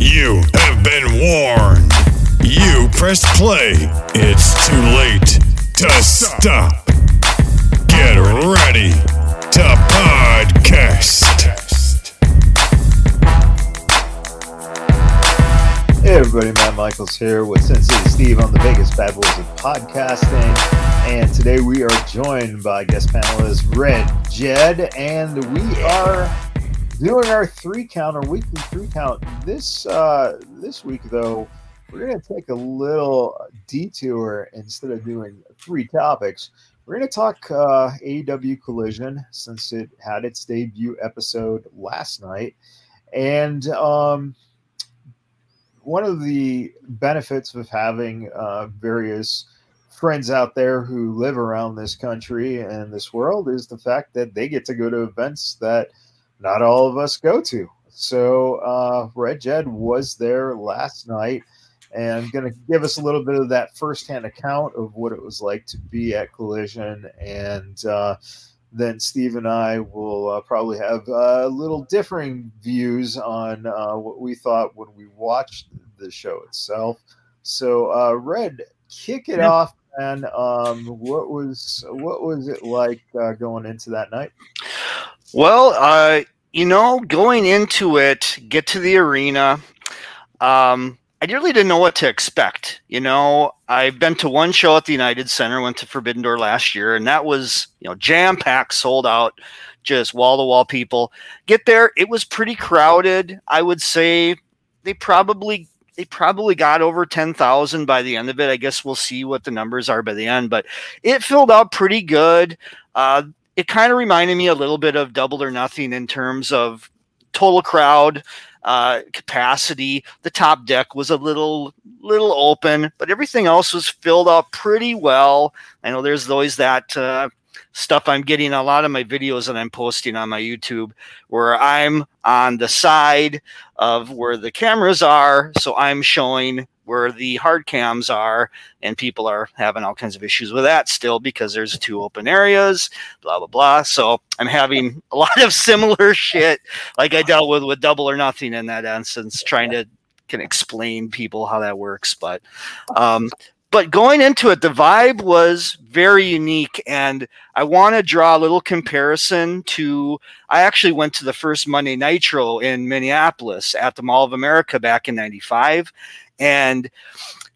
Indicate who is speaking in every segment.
Speaker 1: You have been warned. You pressed play. It's too late to stop. Get ready to podcast.
Speaker 2: Hey everybody, Matt Michaels here with Sensei Steve on the Vegas Bad Boys of Podcasting. And today we are joined by guest panelist Red Jed, and we are doing our three count, our weekly three count. This uh, this week though, we're gonna take a little detour instead of doing three topics. We're going to talk uh, AEW Collision since it had its debut episode last night. And um, one of the benefits of having uh, various friends out there who live around this country and this world is the fact that they get to go to events that not all of us go to. So, uh, Red Jed was there last night and going to give us a little bit of that firsthand account of what it was like to be at Collision. And uh, then Steve and I will uh, probably have a uh, little differing views on uh, what we thought when we watched the show itself. So, uh, Red, kick it yeah. off. And um, what was what was it like uh, going into that night?
Speaker 3: Well, you know, going into it, get to the arena. Um, I really didn't know what to expect. You know, I've been to one show at the United Center, went to Forbidden Door last year, and that was, you know, jam packed, sold out, just wall to wall people. Get there, it was pretty crowded. I would say they probably they probably got over 10,000 by the end of it. I guess we'll see what the numbers are by the end, but it filled out pretty good. Uh, it kind of reminded me a little bit of Double or Nothing in terms of total crowd uh, capacity. The top deck was a little little open, but everything else was filled up pretty well. I know there's always that uh, stuff I'm getting a lot of my videos that I'm posting on my YouTube where I'm on the side of where the cameras are, so I'm showing where the hard cams are, and people are having all kinds of issues with that still because there's two open areas, blah blah blah. So I'm having a lot of similar shit like I dealt with with double or nothing in that instance, trying to can explain people how that works. But um, but going into it, the vibe was very unique, and I want to draw a little comparison to. I actually went to the first Monday Nitro in Minneapolis at the Mall of America back in '95, and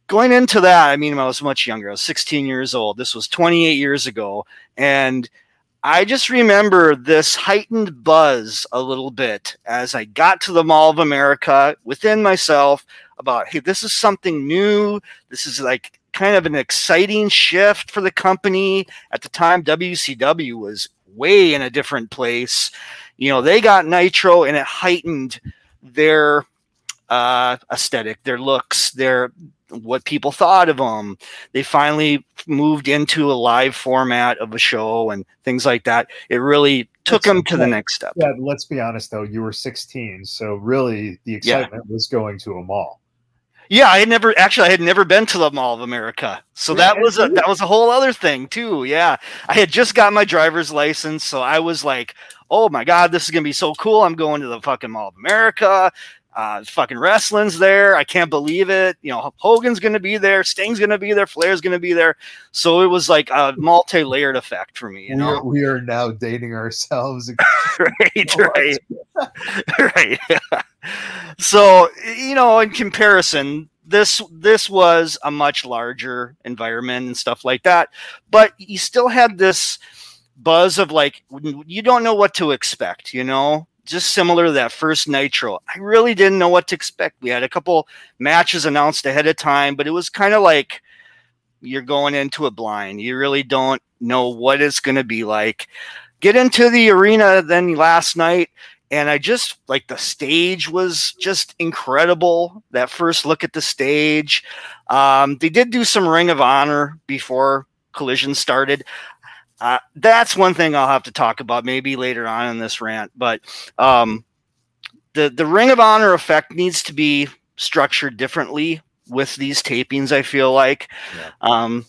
Speaker 3: going into that, I mean, I was much younger. I was 16 years old. This was 28 years ago. And I just remember this heightened buzz a little bit as I got to the Mall of America within myself about, hey, this is something new. This is like kind of an exciting shift for the company. At the time, WCW was way in a different place. You know, they got Nitro and it heightened their uh, aesthetic, their looks, their what people thought of them. They finally moved into a live format of a show and things like that. It really took them to the next step.
Speaker 2: Yeah, let's be honest though, you were 16, so really the excitement yeah. was going to a mall.
Speaker 3: Yeah, I had never actually I had never been to the Mall of America. So yeah, that was a that was a whole other thing too. Yeah. I had just got my driver's license, so I was like, "Oh my god, this is going to be so cool. I'm going to the fucking Mall of America. Uh, fucking wrestling's there. I can't believe it. You know, Hogan's going to be there. Sting's going to be there. Flair's going to be there. So it was like a multi-layered effect for me. You know,
Speaker 2: we are, we are now dating ourselves.
Speaker 3: right, right, right. so you know, in comparison, this this was a much larger environment and stuff like that. But you still had this buzz of like you don't know what to expect. You know, just similar to that first Nitro. I really didn't know what to expect. We had a couple matches announced ahead of time, but it was kind of like you're going into it blind. You really don't know what it's going to be like. Get into the arena then last night, and I just like the stage was just incredible. That first look at the stage, um, they did do some Ring of Honor before Collision started. Uh, that's one thing I'll have to talk about maybe later on in this rant. But um, the the Ring of Honor effect needs to be structured differently with these tapings. I feel like, yeah, um,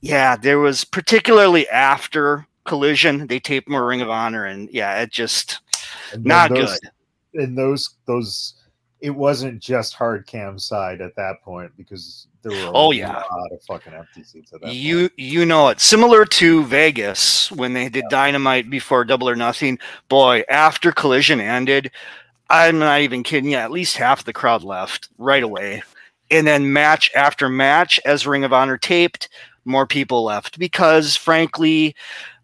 Speaker 3: yeah there was particularly after Collision, they taped more Ring of Honor, and yeah, it just not
Speaker 2: those,
Speaker 3: good.
Speaker 2: And those those it wasn't just hard cam side at that point because there were
Speaker 3: oh yeah
Speaker 2: a lot of fucking empty seats at that
Speaker 3: you
Speaker 2: point.
Speaker 3: you know it similar to vegas when they did yeah. dynamite before double or nothing boy after collision ended i'm not even kidding you at least half the crowd left right away and then match after match as ring of honor taped more people left because frankly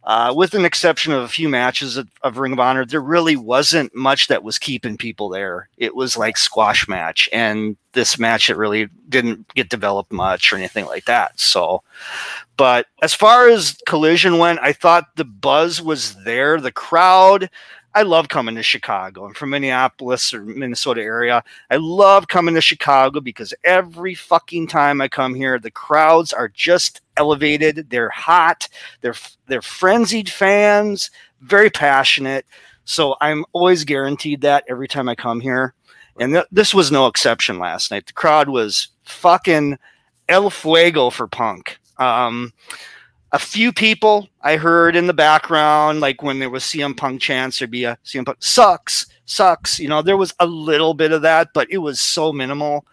Speaker 3: uh, with an exception of a few matches of, of, Ring of Honor, there really wasn't much that was keeping people there. It was like squash match, and this match it really didn't get developed much or anything like that. So, but as far as Collision went, I thought the buzz was there. The crowd I love coming to Chicago. I'm from Minneapolis or Minnesota area. I love coming to Chicago because every fucking time I come here, the crowds are just elevated. They're hot. They're they're frenzied fans, very passionate. So I'm always guaranteed that every time I come here. And th- this was no exception last night. The crowd was fucking el fuego for punk. Um, a few people I heard in the background, like when there was CM Punk chants, there'd be a CM Punk sucks, sucks. You know, there was a little bit of that, but it was so minimal.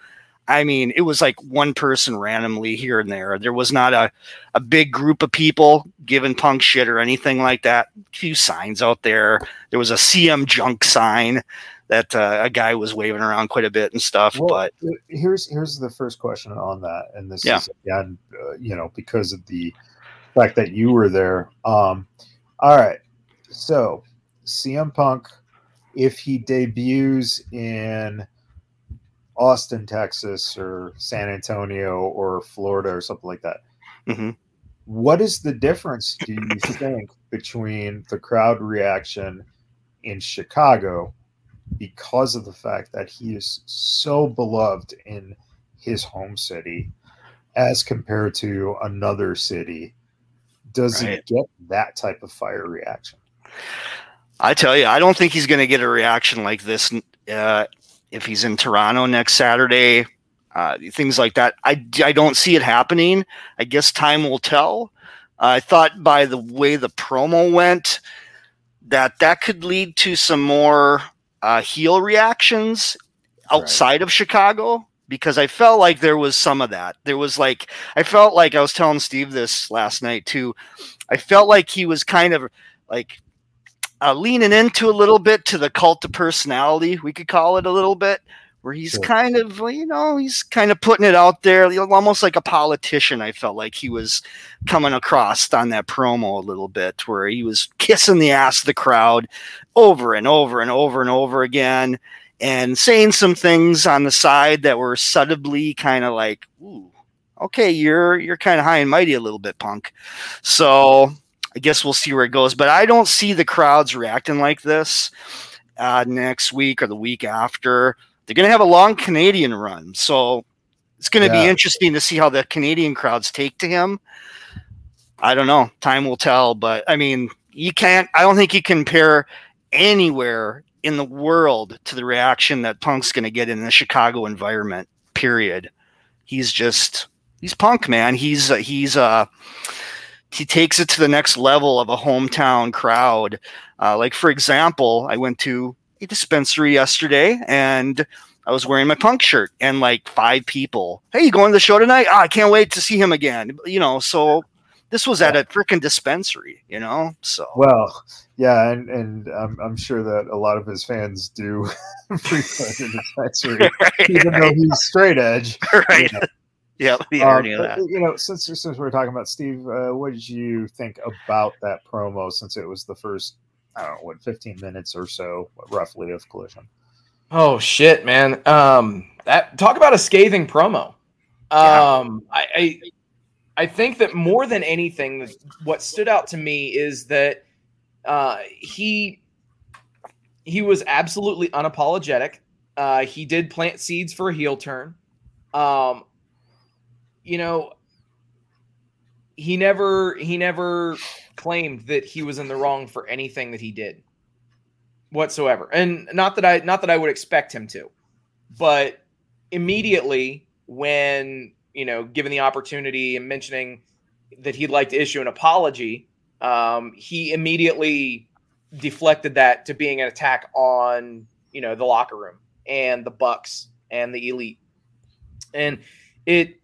Speaker 3: I mean, it was like one person randomly here and there. There was not a, a big group of people giving punk shit or anything like that. A few signs out there. There was a CM junk sign that uh, a guy was waving around quite a bit and stuff. Well, but
Speaker 2: here's here's the first question on that, and this yeah. is again, uh, you know, because of the fact that you were there. Um, all right. So CM Punk, if he debuts in Austin, Texas, or San Antonio, or Florida, or something like that, mm-hmm. what is the difference, do you think, between the crowd reaction in Chicago because of the fact that he is so beloved in his home city as compared to another city does right. he get that type of fire reaction?
Speaker 3: I tell you, I don't think he's going to get a reaction like this uh, if he's in Toronto next Saturday. Uh, things like that. I, I don't see it happening. I guess time will tell. Uh, I thought by the way the promo went, that that could lead to some more uh, heel reactions outside right. of Chicago because I felt like there was some of that. There was like I felt like I was telling Steve this last night too. I felt like he was kind of like uh, leaning into a little bit to the cult of personality, we could call it a little bit, where he's sure. kind of you know he's kind of putting it out there, almost like a politician. I felt like he was coming across on that promo a little bit, where he was kissing the ass of the crowd over and over and over and over again and saying some things on the side that were subtly kind of like, ooh, okay, you're you're kind of high and mighty a little bit, punk. So I guess we'll see where it goes. But I don't see the crowds reacting like this uh, next week or the week after. They're going to have a long Canadian run, so it's going to yeah. be interesting to see how the Canadian crowds take to him. I don't know. Time will tell. But I mean, you can't. I don't think you can compare anywhere in the world to the reaction that Punk's going to get in the Chicago environment. Period. He's just he's Punk, man. He's uh, he's uh he takes it to the next level of a hometown crowd. Uh, like for example, I went to a dispensary yesterday and I was wearing my punk shirt and like five people, hey, you going to the show tonight? Oh, I can't wait to see him again. You know, so this was at a freaking dispensary, you know. So
Speaker 2: well, yeah, and and I'm, I'm sure that a lot of his fans do frequent the dispensary, right, even right. though he's straight edge.
Speaker 3: Right. You know. Yeah, the irony
Speaker 2: um, of that. You know, since since we're talking about Steve, uh, what did you think about that promo? Since it was the first, I don't know, what, 15 minutes or so, roughly, of Collision.
Speaker 4: Oh shit, man! Um, that talk about a scathing promo. Um, yeah. I, I I think that more than anything, what stood out to me is that uh, he he was absolutely unapologetic. Uh, he did plant seeds for a heel turn. Um, you know, he never he never claimed that he was in the wrong for anything that he did whatsoever. And not that I not that I would expect him to. But immediately when, you know, given the opportunity and mentioning that he'd like to issue an apology, um, he immediately deflected that to being an attack on, you know, the locker room and the Bucks and the elite. And it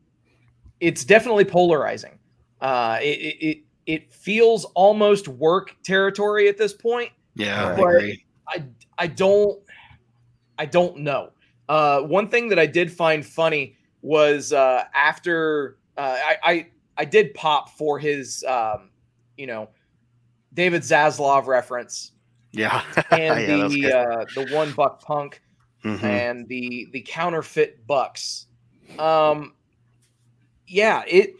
Speaker 4: it's definitely polarizing. Uh, it, it it feels almost work territory at this point.
Speaker 3: Yeah,
Speaker 4: I, I, I don't I don't know. Uh, one thing that I did find funny was uh, after uh, I, I I did pop for his um, you know David Zaslav reference.
Speaker 3: Yeah,
Speaker 4: and
Speaker 3: yeah,
Speaker 4: the uh, the one buck punk
Speaker 3: Mhm.
Speaker 4: and the the counterfeit bucks. Um, yeah, it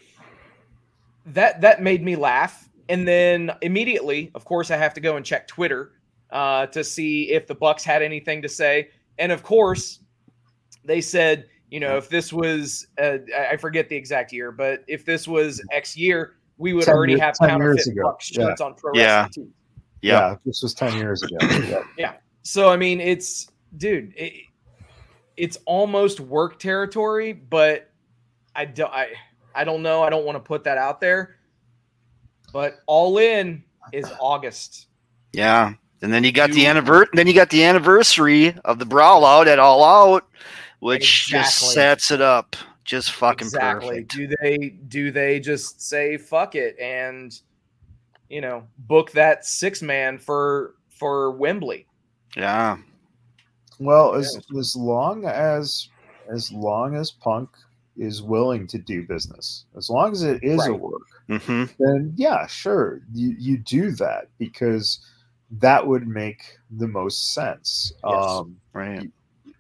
Speaker 4: that that made me laugh, and then immediately, of course, I have to go and check Twitter uh, to see if the Bucks had anything to say, and of course, they said, you know, if this was uh, I I forget the exact year, but if this was X year, we would
Speaker 2: 10
Speaker 4: already
Speaker 2: years-
Speaker 4: have
Speaker 2: 10 years
Speaker 4: counterfeit
Speaker 2: ago,
Speaker 4: Bucks
Speaker 2: yeah.
Speaker 4: on pro
Speaker 3: Yeah.
Speaker 4: wrestling tees.
Speaker 3: yeah,
Speaker 2: this was 10 years ago. Yeah.
Speaker 4: So I mean, it's dude, it, it's almost work territory, but I don't, I, I don't know. I don't want to put that out there, but all in is August.
Speaker 3: yeah. And then you got the
Speaker 4: You-
Speaker 3: anniversary. Then you got the anniversary of the brawl out at All Out, which just sets it up just fucking
Speaker 4: exactly.
Speaker 3: perfect.
Speaker 4: Do they do they just say fuck it and you know book that six man for for Wembley?
Speaker 3: Yeah,
Speaker 2: Well, as as long as as long as Punk is willing to do business, as long as it is a
Speaker 4: Right.
Speaker 2: work,
Speaker 3: hmm
Speaker 2: then yeah, sure, you you do that because that would make the most sense.
Speaker 4: Yes.
Speaker 2: Um,
Speaker 3: right.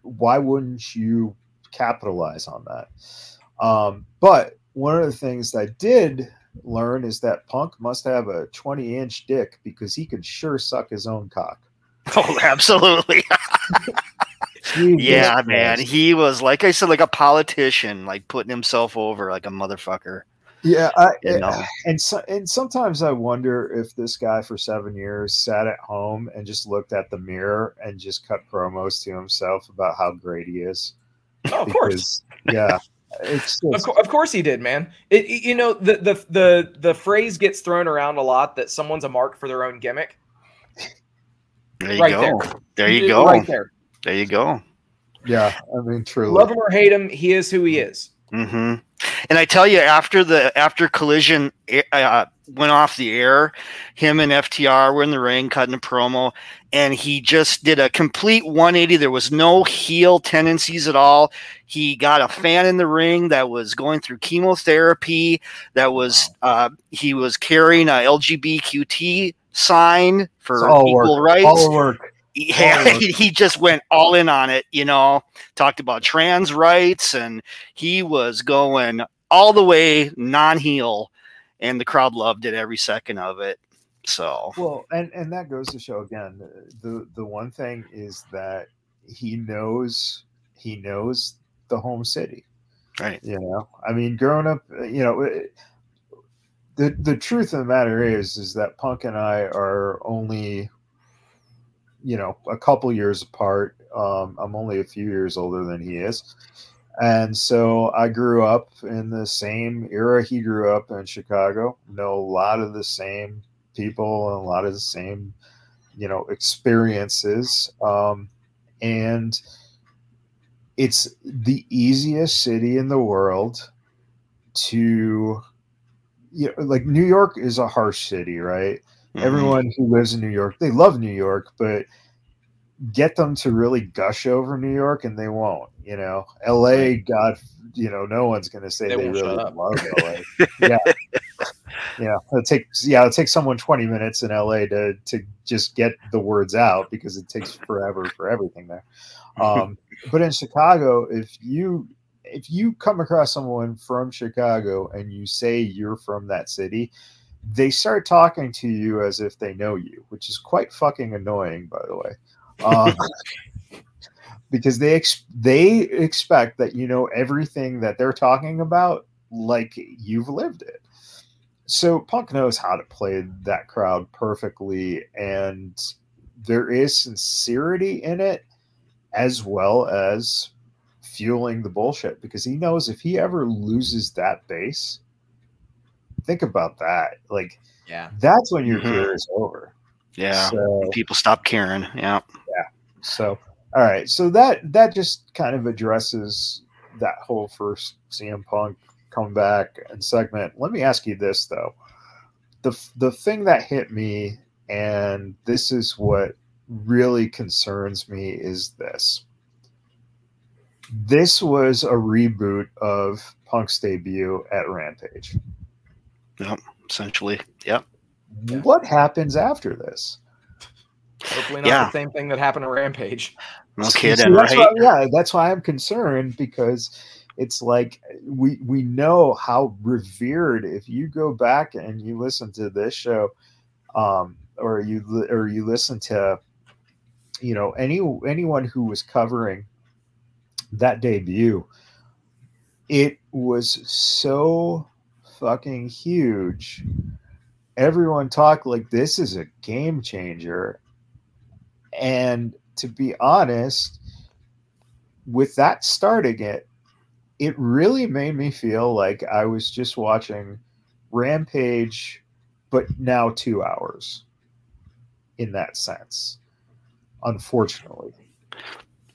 Speaker 2: why wouldn't you capitalize on that? Um, but one of the things that I did learn is that Punk must have a 20 inch dick because he could sure suck his own cock.
Speaker 3: Oh, absolutely.
Speaker 2: Jesus
Speaker 3: yeah, man. He was like I said, like a politician, like putting himself over like a motherfucker.
Speaker 2: Yeah, I,
Speaker 3: You eh, know?
Speaker 2: and so, and sometimes I wonder if this guy for seven years sat at home and just looked at the mirror and just cut promos to himself about how great he is.
Speaker 4: Oh, of course.
Speaker 2: Yeah, it's
Speaker 4: Of,
Speaker 2: just,
Speaker 4: cour- of course he did, man. It, it- you know the, the the the phrase gets thrown around a lot that someone's a mark for their own gimmick.
Speaker 3: There you
Speaker 4: Right
Speaker 3: go.
Speaker 4: there.
Speaker 3: There, you
Speaker 4: It-
Speaker 3: go.
Speaker 4: Right there.
Speaker 3: There you go.
Speaker 2: yeah. I mean, truly.
Speaker 4: Love him or hate him, he is who he is.
Speaker 3: hmm And I tell you, after the after collision uh, went off the air, him and FTR were in the ring cutting a promo, and he just did a complete 180. There was no heel tendencies at all. He got a fan in the ring that was going through chemotherapy. That was uh, he was carrying a LGBTQT sign for
Speaker 2: It's all
Speaker 3: equal
Speaker 2: work.
Speaker 3: rights
Speaker 2: All work.
Speaker 3: yeah, he, he just went all in on it, you know, talked about trans rights and he was going all the way non-heel and the crowd loved it every second of it. So,
Speaker 2: Well, and and that goes to show again uh, the the one thing is that he knows he knows the home city.
Speaker 3: right.
Speaker 2: You know, I mean, growing up, uh, you know, it- the the truth of the matter is is that Punk and I are only, you know, a couple years apart. Um, I'm only a few years older than he is, and so I grew up in the same era he grew up in Chicago. Know a lot of the same people and a lot of the same, you know, experiences. Um, and it's the easiest city in the world to you know, like New York is a harsh city, right?
Speaker 3: Mhm.
Speaker 2: Everyone who lives in New York, they love New York, but get them to really gush over New York and they won't, you know. LA God, you know, no one's going to say
Speaker 4: They
Speaker 2: they, really love LA. yeah. Yeah, it takes yeah, it takes someone 20 minutes in LA to to just get the words out because it takes forever for everything there. Um, but in Chicago, if you if you come across someone from Chicago and you say you're from that city, they start talking to you as if they know you, which is quite fucking annoying, by the way. Um, because they ex- they expect that you know everything that they're talking about like you've lived it. So Punk knows how to play that crowd perfectly, and there is sincerity in it as well as fueling the bullshit because he knows if he ever loses that base, think about that. Like,
Speaker 4: Yeah.
Speaker 2: that's when your
Speaker 3: Mhm.
Speaker 2: career is over.
Speaker 3: Yeah.
Speaker 2: So,
Speaker 3: People stop caring. Yeah, Yeah.
Speaker 2: so all right. So that that just kind of addresses that whole first CM Punk comeback and segment. Let me ask you this though. The the thing that hit me and this is what really concerns me is this. This was a reboot of Punk's debut at Rampage.
Speaker 3: Yep, essentially. Yep.
Speaker 2: What happens after this?
Speaker 4: Hopefully not
Speaker 3: Yeah.
Speaker 4: the same thing that happened to Rampage.
Speaker 3: No kidding,
Speaker 2: that's
Speaker 3: right?
Speaker 2: why- yeah, that's why I'm concerned because it's like we we know how revered. If you go back and you listen to this show, um, or you or you listen to, you know, any anyone who was covering that debut, it was so fucking huge. Everyone talked like this is a game changer, and to be honest, with that starting it, it really made me feel like I was just watching Rampage, but now two hours in that sense. Unfortunately.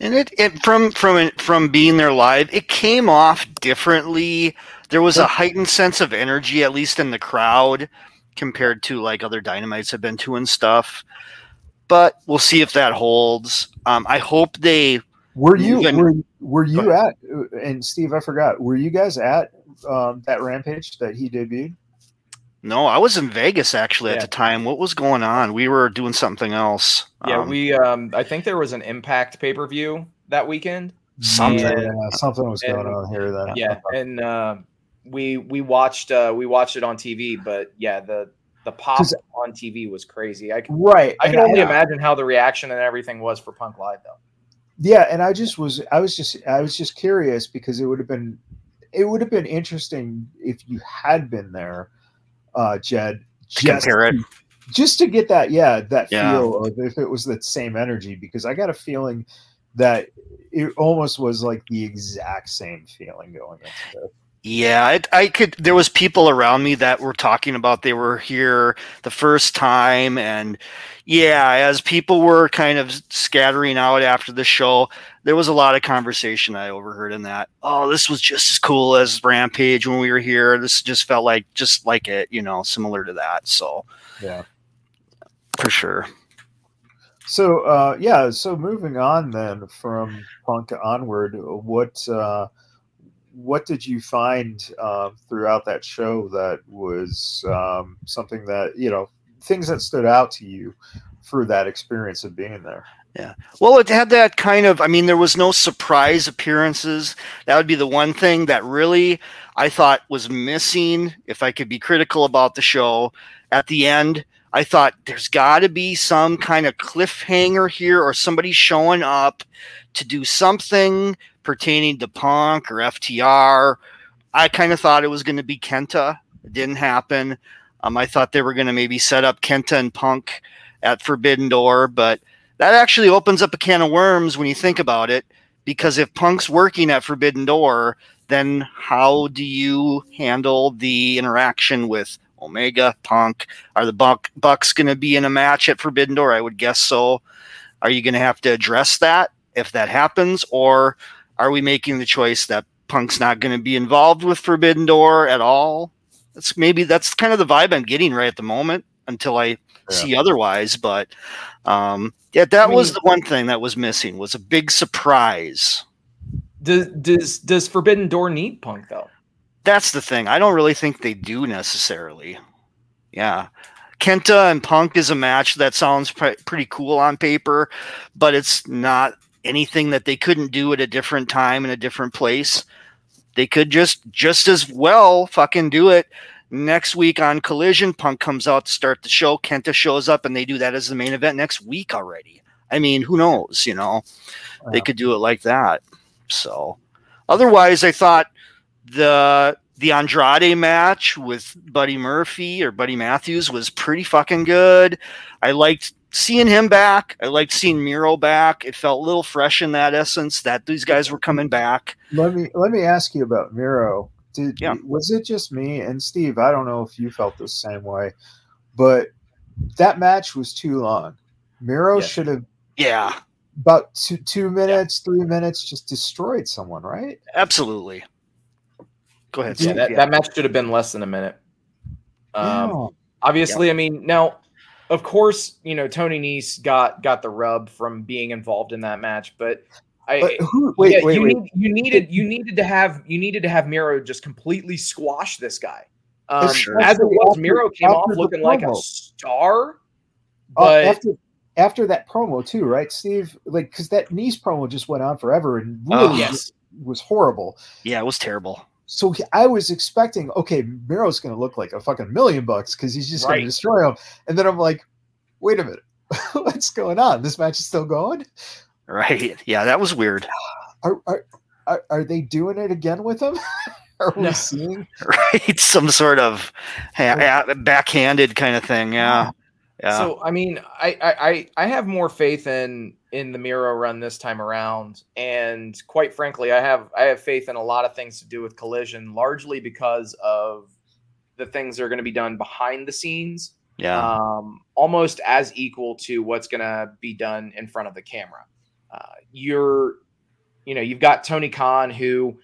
Speaker 3: And it, it from from from being there live, it came off differently. There was a heightened sense of energy, at least in the crowd, compared to like other dynamites I've been to and stuff. But we'll see if that holds. Um, I hope they.
Speaker 2: Were you
Speaker 3: Even-
Speaker 2: were, were you
Speaker 3: Go
Speaker 2: at and Steve, I forgot, were you guys at um, that Rampage that he debuted?
Speaker 3: No, I was in Vegas actually at the time. What was going on? We were doing something else.
Speaker 4: Yeah,
Speaker 3: Um,
Speaker 4: we. Um, I think there was an Impact pay per view that weekend.
Speaker 3: Something.
Speaker 2: Yeah, something was going on here then.
Speaker 4: Yeah, and uh, we we watched uh, we watched it on TV. But yeah, the the pop
Speaker 2: 'Cause-
Speaker 4: on TV was crazy. I can
Speaker 2: Right.
Speaker 4: I
Speaker 2: and
Speaker 4: can only imagine how the reaction and everything was for Punk Live though.
Speaker 2: Yeah, and I just was I was just I was just curious because it would have been it would have been interesting if you had been there, uh Jed, just
Speaker 3: compare it.
Speaker 2: to, just to get that yeah, that
Speaker 3: Yeah.
Speaker 2: feel of if it was the same energy because I got a feeling that it almost was like the exact same feeling going into it.
Speaker 3: Yeah, I, I could. There was people around me that were talking about they were here the first time, and yeah, as people were kind of scattering out after the show, there was a lot of conversation I overheard in that. Oh, this was just as cool as Rampage when we were here. This just felt like just like it, you know, similar to that. So
Speaker 2: Yeah.
Speaker 3: for sure.
Speaker 2: So uh yeah, so moving on then from punk onward, what uh what did you find uh, throughout that show that was um, something that you know things that stood out to you for that experience of being there? Yeah.
Speaker 3: Well, it had that kind of. I mean, there was no surprise appearances. That would be the one thing that really I thought was missing. If I could be critical about the show, at the end, I thought there's got to be some kind of cliffhanger here, or somebody showing up to do something pertaining to Punk or FTR. I kind of thought it was going to be Kenta. It didn't happen. Um, I thought they were going to maybe set up Kenta and Punk at Forbidden Door, but that actually opens up a can of worms when you think about it. Because if Punk's working at Forbidden Door, then how do you handle the interaction with Omega, Punk? Are the Buck, Bucks going to be in a match at Forbidden Door? I would guess so. Are you going to have to address that if that happens? Or are we making the choice that Punk's not going to be involved with Forbidden Door at all? That's maybe that's kind of the vibe I'm getting right at the moment until I see otherwise. But um, yeah, that
Speaker 4: I
Speaker 3: was the one thing that was missing was a big surprise.
Speaker 4: Does does does Forbidden Door need Punk though?
Speaker 3: That's the thing. I don't really think they do necessarily. Yeah. Kenta and Punk is a match that sounds pre- pretty cool on paper, but it's not anything that they couldn't do at a different time in a different place. They could just just as well fucking do it next week on Collision. Punk comes out to start the show. Kenta shows up, and they do that as the main event next week already. I mean, who knows? You know, they could do it like that. So, otherwise, I thought the the Andrade match with Buddy Murphy or Buddy Matthews was pretty fucking good. I liked seeing him back. I liked seeing Miro back. It felt a little fresh in that essence that these guys were coming back.
Speaker 2: Let me let me ask you about Miro. Did
Speaker 3: Yeah.
Speaker 2: was it just me and Steve? I don't know if you felt the same way, but that match was too long. Miro
Speaker 4: Yes.
Speaker 2: should have
Speaker 3: Yeah,
Speaker 2: about two two minutes, three minutes, just destroyed someone, right?
Speaker 3: absolutely. Go ahead.
Speaker 4: Yeah, that,
Speaker 2: Yeah.
Speaker 4: that match should have been less than a minute. Um,
Speaker 2: Yeah.
Speaker 4: obviously, I mean, now, of course, you know Tony Nese got got the rub from being involved in that match, but I
Speaker 2: But who? Wait,
Speaker 4: yeah,
Speaker 2: wait,
Speaker 4: you,
Speaker 2: wait.
Speaker 4: Need, you needed you needed to have you needed to have Miro just completely squash this guy. Um,
Speaker 3: Sure.
Speaker 4: As it was,
Speaker 2: After-
Speaker 4: Miro came off looking like a star,
Speaker 2: Oh,
Speaker 4: but
Speaker 2: after after that promo too, right, Steve? Like, because that Nese promo just went on forever and
Speaker 3: Oh.
Speaker 2: really
Speaker 4: yes,
Speaker 2: was horrible.
Speaker 3: Yeah, it was terrible.
Speaker 2: So he- I was expecting, okay, Miro's going to look like a fucking million bucks because he's just going to destroy him. And then I'm like, wait a minute, what's going on? This match is still going.
Speaker 3: Right. Yeah, that was weird.
Speaker 2: Are are are, are they doing it again with him? are we seeing?
Speaker 3: Right. Some sort of ha- ha- backhanded kind of thing. Yeah. Yeah.
Speaker 4: So I mean, I, I I I have more faith in in the Miro run this time around, and quite frankly, I have I have faith in a lot of things to do with Collision, largely because of the things that are going to be done behind the scenes,
Speaker 3: yeah.
Speaker 4: um, almost as equal to what's going to be done in front of the camera. Uh, you're, you know, you've got Tony Khan, who,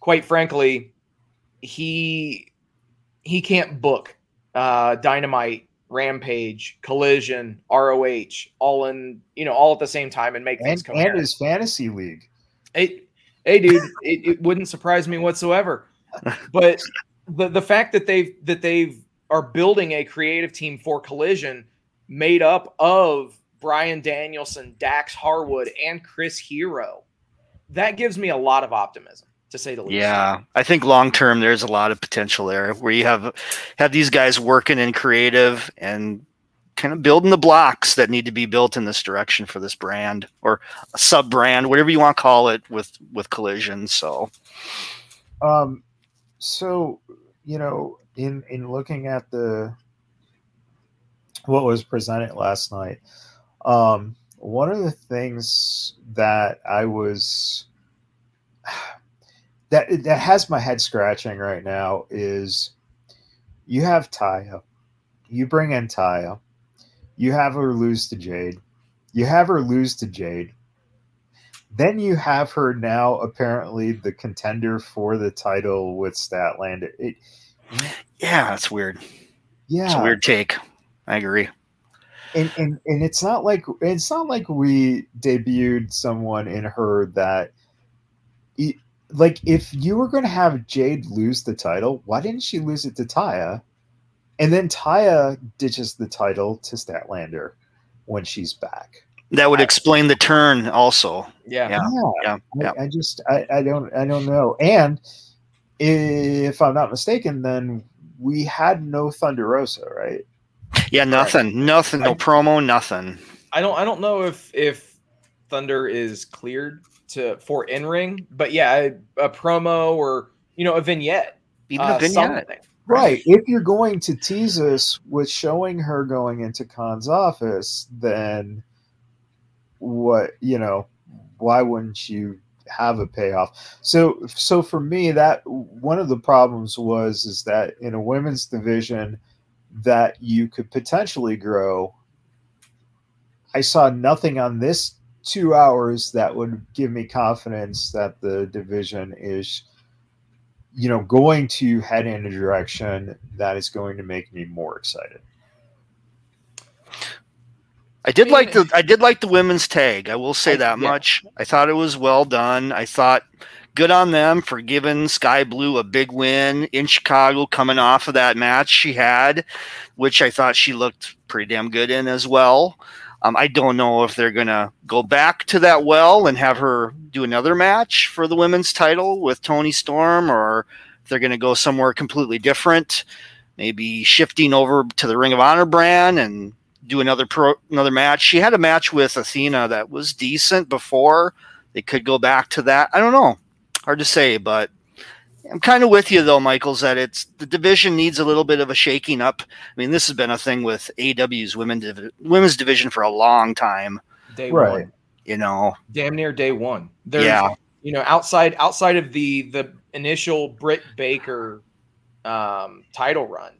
Speaker 4: quite frankly, he he can't book uh, Dynamite, Rampage, Collision, ROH, all in you know all at the same time and make things
Speaker 2: And,
Speaker 4: coherent.
Speaker 2: and his fantasy league.
Speaker 4: Hey, hey, dude, it, it wouldn't surprise me whatsoever. But the the fact that they've that they've are building a creative team for Collision made up of Bryan Danielson, Dax Harwood, and Chris Hero, that gives me a lot of optimism, to say the least.
Speaker 3: Yeah, I think long term there's a lot of potential there where you have have these guys working in creative and kind of building the blocks that need to be built in this direction for this brand or a sub brand, whatever you want to call it with with collision. So
Speaker 2: Um, so you know, in in looking at the what was presented last night, um, one of the things that I was that that has my head scratching right now is you have Taya, you bring in Taya, you have her lose to Jade, you have her lose to Jade. Then you have her now apparently the contender for the title with Statlander. It,
Speaker 3: yeah, that's weird.
Speaker 2: yeah,
Speaker 3: It's a weird take. I agree.
Speaker 2: and, and and it's not like it's not like we debuted someone in her that like if you were going to have Jade lose the title, why didn't she lose it to Taya? And then Taya ditches the title to Statlander when she's back.
Speaker 3: That would
Speaker 2: I-
Speaker 3: explain the turn also.
Speaker 4: Yeah.
Speaker 3: Yeah. Yeah, yeah.
Speaker 2: I, I just I, I don't I don't know. And if I'm not mistaken, then we had no Thunder Rosa, right?
Speaker 3: Yeah, nothing. Nothing. No promo, nothing.
Speaker 4: I don't I don't know if if Thunder is cleared to for in ring, but yeah, a, a promo or you know a vignette,
Speaker 3: Even
Speaker 4: uh,
Speaker 3: a vignette.
Speaker 4: something.
Speaker 2: Right. If you're going to tease us with showing her going into Khan's office, then what you know, why wouldn't you have a payoff? So so for me that one of the problems was is that in a women's division that you could potentially grow. I saw nothing on this two hours that would give me confidence that the division is you know, going to head in a direction that is going to make me more excited.
Speaker 3: I did like the I did like the women's tag. I will say that
Speaker 4: yeah.
Speaker 3: much. I thought it was well done. I thought good on them for giving Skye Blue a big win in Chicago coming off of that match she had, which I thought she looked pretty damn good in as well. Um, I don't know if they're gonna go back to that well and have her do another match for the women's title with Toni Storm, or if they're gonna go somewhere completely different, maybe shifting over to the Ring of Honor brand and do another pro another match. She had a match with Athena that was decent before. They could go back to that. I don't know. Hard to say, but I'm kind of with you though, Michaels, that it's the division needs a little bit of a shaking up. I mean, this has been a thing with AEW's women div- women's division for a long time.
Speaker 4: Day
Speaker 2: Right.
Speaker 4: one,
Speaker 3: You know,
Speaker 4: damn near day one. There's,
Speaker 3: Yeah.
Speaker 4: you know, outside outside of the the initial Britt Baker um, title run,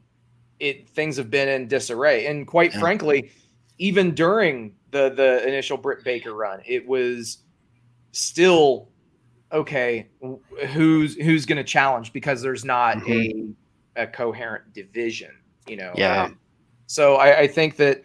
Speaker 4: it things have been in disarray. And quite
Speaker 3: Yeah.
Speaker 4: frankly, even during the the initial Britt Baker run, it was still okay. Who's who's going to challenge because there's not a a coherent division, you know.
Speaker 3: Yeah.
Speaker 4: Um, so I, I think that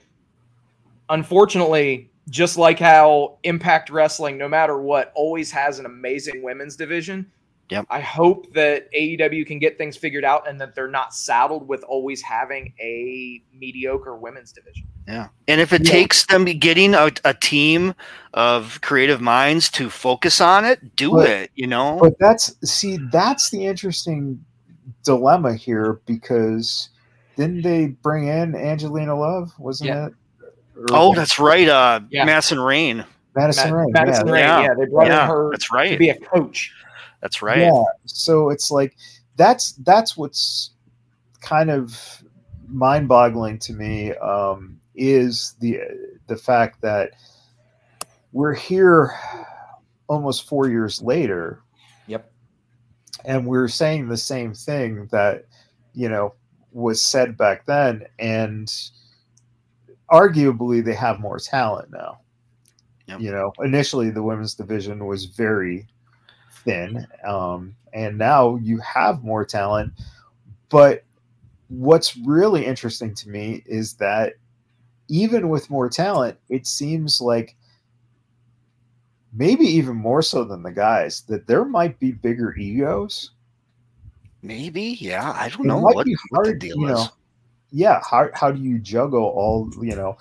Speaker 4: unfortunately, just like how Impact Wrestling, no matter what, always has an amazing women's division.
Speaker 3: Yep.
Speaker 4: I hope that AEW can get things figured out and that they're not saddled with always having a mediocre women's division.
Speaker 3: Yeah. And if it
Speaker 2: Yeah.
Speaker 3: takes them getting a, a team of creative minds to focus on it, do
Speaker 2: But-
Speaker 3: it, you know?
Speaker 2: But that's see, that's the interesting dilemma here because didn't they bring in Angelina Love? Wasn't
Speaker 4: Yeah.
Speaker 2: it? Or
Speaker 3: oh, that's right. Uh,
Speaker 4: Yeah.
Speaker 3: Madison Rayne.
Speaker 2: Madison
Speaker 4: Ma-
Speaker 2: Rayne.
Speaker 4: Madison
Speaker 2: yeah.
Speaker 4: Rayne,
Speaker 3: Yeah.
Speaker 4: yeah. they brought
Speaker 3: Yeah,
Speaker 4: in her
Speaker 3: that's
Speaker 4: to
Speaker 3: right.
Speaker 4: be a coach.
Speaker 3: That's right.
Speaker 2: Yeah. So it's like that's that's what's kind of mind-boggling to me um, is the the fact that we're here almost four years later
Speaker 4: Yep.
Speaker 2: and we're saying the same thing that you know was said back then and arguably they have more talent now
Speaker 3: Yep.
Speaker 2: you know initially the women's division was very thin um, and now you have more talent but what's really interesting to me is that even with more talent it seems like maybe even more so than the guys that there might be bigger egos
Speaker 3: Maybe. Yeah. I don't
Speaker 2: it
Speaker 3: know what,
Speaker 2: be
Speaker 3: what the deal
Speaker 2: you
Speaker 3: is.
Speaker 2: yeah how, how do you juggle all you know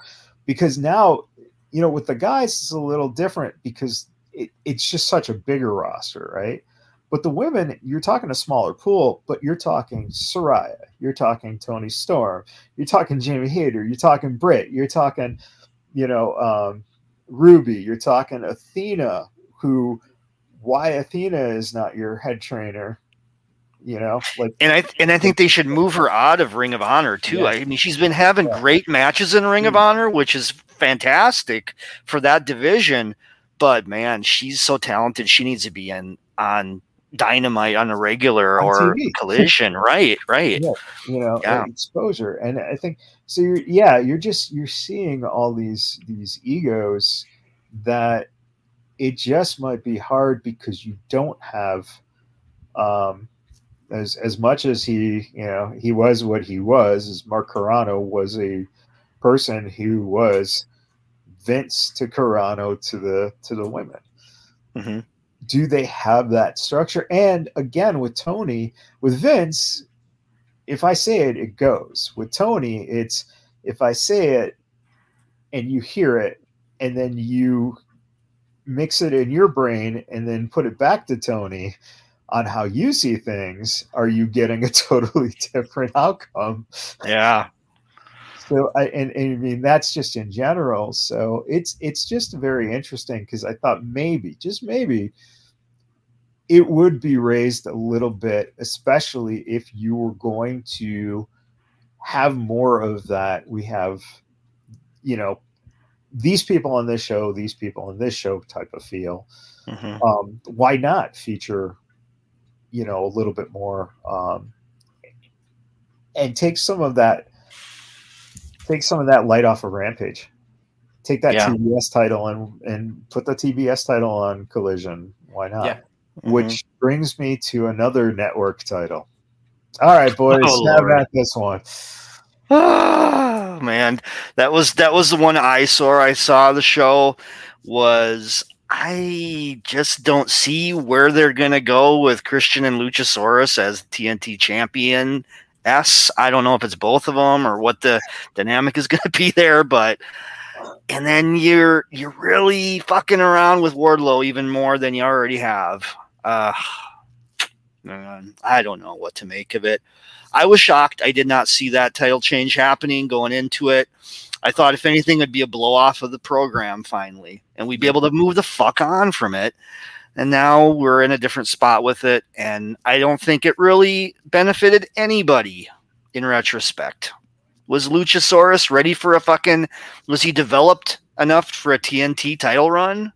Speaker 2: because now you know with the guys it's a little different because it, it's just such a bigger roster right but the women you're talking a smaller pool but you're talking Saraya you're talking Toni Storm you're talking Jamie Hayter you're talking Britt you're talking you know um, Ruby you're talking Athena who why Athena is not your head trainer you know like
Speaker 3: And I and I think they should move her out of Ring of Honor too.
Speaker 2: Yeah.
Speaker 3: I mean, she's been having
Speaker 2: Yeah.
Speaker 3: great matches in Ring of
Speaker 2: Mm.
Speaker 3: Honor, which is fantastic for that division. But man, she's so talented. She needs to be in on Dynamite on a regular
Speaker 2: On
Speaker 3: or
Speaker 2: TV.
Speaker 3: Collision. right, right.
Speaker 2: Yeah. you know
Speaker 3: Yeah.
Speaker 2: exposure and i think so you're yeah you're just you're seeing all these these egos that it just might be hard because you don't have um as as much as he you know he was what he was as mark Carrano was a person who was vince to Carrano to the to the women
Speaker 3: hmm
Speaker 2: do they have that structure? And again, with Tony, with Vince, if I say it, it goes. With Tony, it's if I say it and you hear it, and then you mix it in your brain and then put it back to Tony on how you see things, are you getting a totally different outcome?
Speaker 3: Yeah.
Speaker 2: So I and, and I mean that's just in general. So it's it's just very interesting because I thought maybe, just maybe, it would be raised a little bit, especially if you were going to have more of that. We have, you know, these people on this show, these people on this show type of feel.
Speaker 3: hmm
Speaker 2: Um, why not feature, you know, a little bit more um, and take some of that take some of that light off of Rampage. Take that
Speaker 3: Yeah.
Speaker 2: TBS title and and put the TBS title on Collision. Why not?
Speaker 4: Yeah.
Speaker 3: Mm-hmm.
Speaker 2: Which brings me to another network title. All right, boys,
Speaker 3: Oh,
Speaker 2: have
Speaker 3: Lord.
Speaker 2: at this one.
Speaker 3: Oh man, that was that was the one eyesore I saw the show was I just don't see where they're gonna go with Christian and Luchasaurus as TNT champion. S. I don't know if it's both of them or what the dynamic is gonna be there, but and then you're you're really fucking around with Wardlow even more than you already have. Uh, I don't know what to make of it. I was shocked. I did not see that title change happening going into it. I thought, if anything, it'd be a blow off of the program finally, and we'd be able to move the fuck on from it. And now we're in a different spot with it, and I don't think it really benefited anybody in retrospect. Was Luchasaurus ready for a fucking? Was he developed enough for a TNT title run?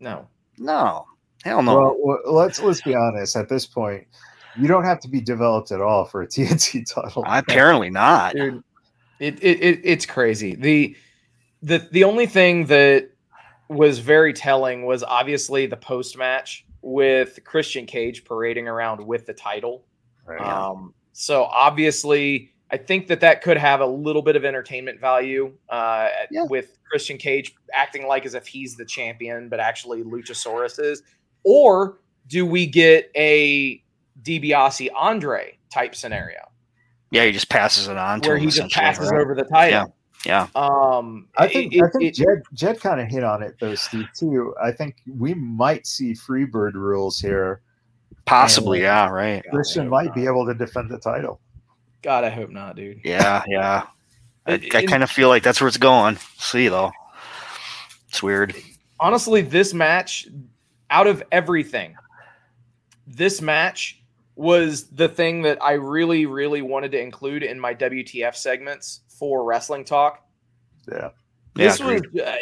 Speaker 4: No.
Speaker 3: No, hell no.
Speaker 2: Well, well, let's let's be honest. At this point, you don't have to be developed at all for a TNT title.
Speaker 3: Apparently not.
Speaker 4: Dude, it, it, it it's crazy. The the the only thing that was very telling was obviously the post match with Christian Cage parading around with the title.
Speaker 2: Right.
Speaker 4: Um, so obviously, I think that that could have a little bit of entertainment value uh,
Speaker 3: Yeah.
Speaker 4: with Christian Cage acting like as if he's the champion, but actually Luchasaurus is. Or do we get a DiBiase Andre type scenario
Speaker 3: Yeah, he just passes it on to
Speaker 4: where
Speaker 3: him.
Speaker 4: he just passes
Speaker 3: right?
Speaker 4: over the title?
Speaker 3: Yeah.
Speaker 4: Um,
Speaker 2: I think
Speaker 4: it-
Speaker 2: I think
Speaker 4: it-
Speaker 2: Jed Jed kind of hit on it though, Steve. Too. I think we might see Freebird rules here.
Speaker 3: Possibly,
Speaker 2: And-
Speaker 3: yeah, right.
Speaker 2: Christian might be able to defend the title.
Speaker 4: God, I hope not, dude.
Speaker 3: Yeah, yeah. I, I kind of feel like that's where it's going. See though. It's weird.
Speaker 4: honestly, this match, out of everything, this match was the thing that I really, really wanted to include in my WTF segments for Wrestling Talk.
Speaker 2: Yeah.
Speaker 3: Yeah,
Speaker 4: This was, uh,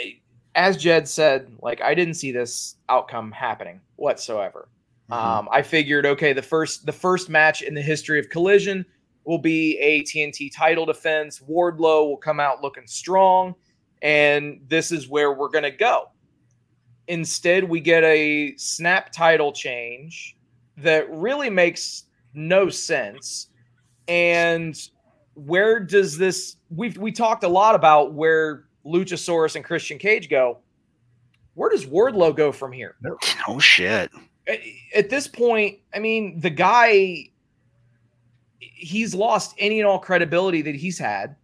Speaker 4: as Jed said, like I didn't see this outcome happening whatsoever.
Speaker 3: Mhm.
Speaker 4: Um, I figured, okay, the first the first match in the history of Collision will be a TNT title defense. Wardlow will come out looking strong, and this is where we're gonna go. Instead, we get a snap title change that really makes no sense. And where does this? We've we talked a lot about where Luchasaurus and Christian Cage go. Where does Wardlow go from here?
Speaker 3: No shit.
Speaker 4: at- at this point, I mean, the guy, he's lost any and all credibility that he's had.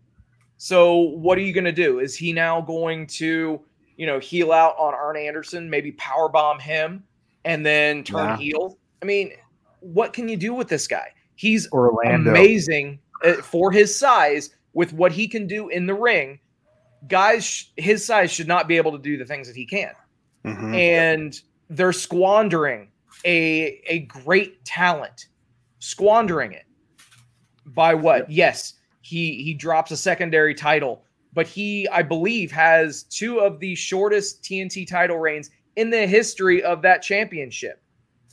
Speaker 4: So, what are you going to do? Is he now going to, you know, heel out on Arn Anderson, maybe power bomb him, and then turn
Speaker 3: Yeah.
Speaker 4: heel? I mean, what can you do with this guy? He's
Speaker 2: Orlando.
Speaker 4: amazing for his size with what he can do in the ring. Guys, his size should not be able to do the things that he can
Speaker 3: Mhm.
Speaker 4: and they're squandering a a great talent squandering it by what yes he he drops a secondary title but he i believe has two of the shortest tnt title reigns in the history of that championship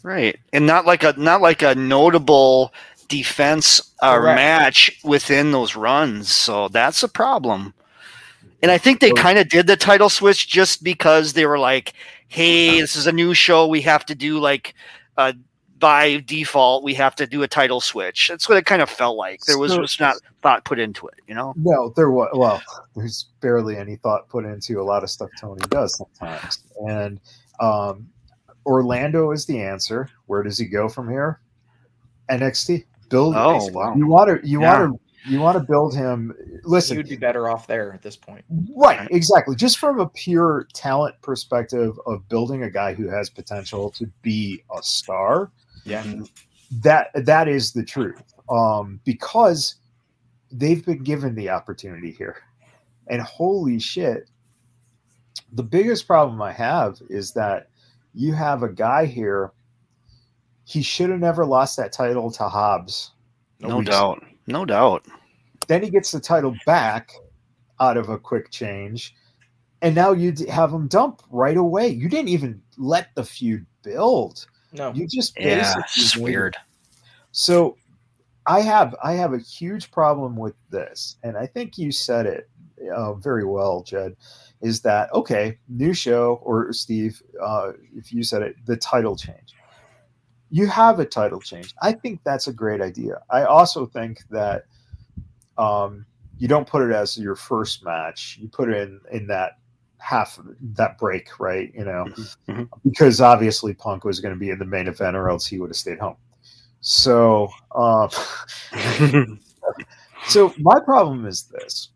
Speaker 3: Right. And not like a not like a notable defense or
Speaker 4: Correct.
Speaker 3: match within those runs. So that's a problem. And I think they kind of did the title switch just because they were like, "Hey, this is a new show. We have to do like uh, by default, we have to do a title switch." That's what it kind of felt like. There was
Speaker 2: So-
Speaker 3: just not thought put into it, you know.
Speaker 2: No, there was well, there's barely any thought put into a lot of stuff Tony does sometimes. And um Orlando is the answer. Where does he go from here? NXT. Build
Speaker 3: Oh, wow.
Speaker 2: you want to you
Speaker 3: Yeah.
Speaker 2: want to you want to build him listen.
Speaker 4: Would be better off there at this point.
Speaker 2: Right
Speaker 3: Right.
Speaker 2: exactly. Just from a pure talent perspective of building a guy who has potential to be a star
Speaker 4: yeah.
Speaker 2: that that is the truth. Um because they've been given the opportunity here. And holy shit the biggest problem i have is that you have a guy here he should have never lost that title to hobbs
Speaker 3: No doubt. No doubt.
Speaker 2: then he gets the title back out of a quick change and now you have him dump right away you didn't even let the feud build
Speaker 4: no
Speaker 2: you just
Speaker 3: Yeah,
Speaker 2: basically
Speaker 3: it's just weird.
Speaker 2: So I have I have a huge problem with this, and I think you said it uh, very well, Jed. Is that okay? New show or Steve? Uh, if you said it, the title change. You have a title change. I think that's a great idea. I also think that um, you don't put it as your first match. You put it in in that half that break, right? You know,
Speaker 3: Mhm.
Speaker 2: because obviously Punk was going to be in the main event, or else he would have stayed home. So, um, so my problem is this: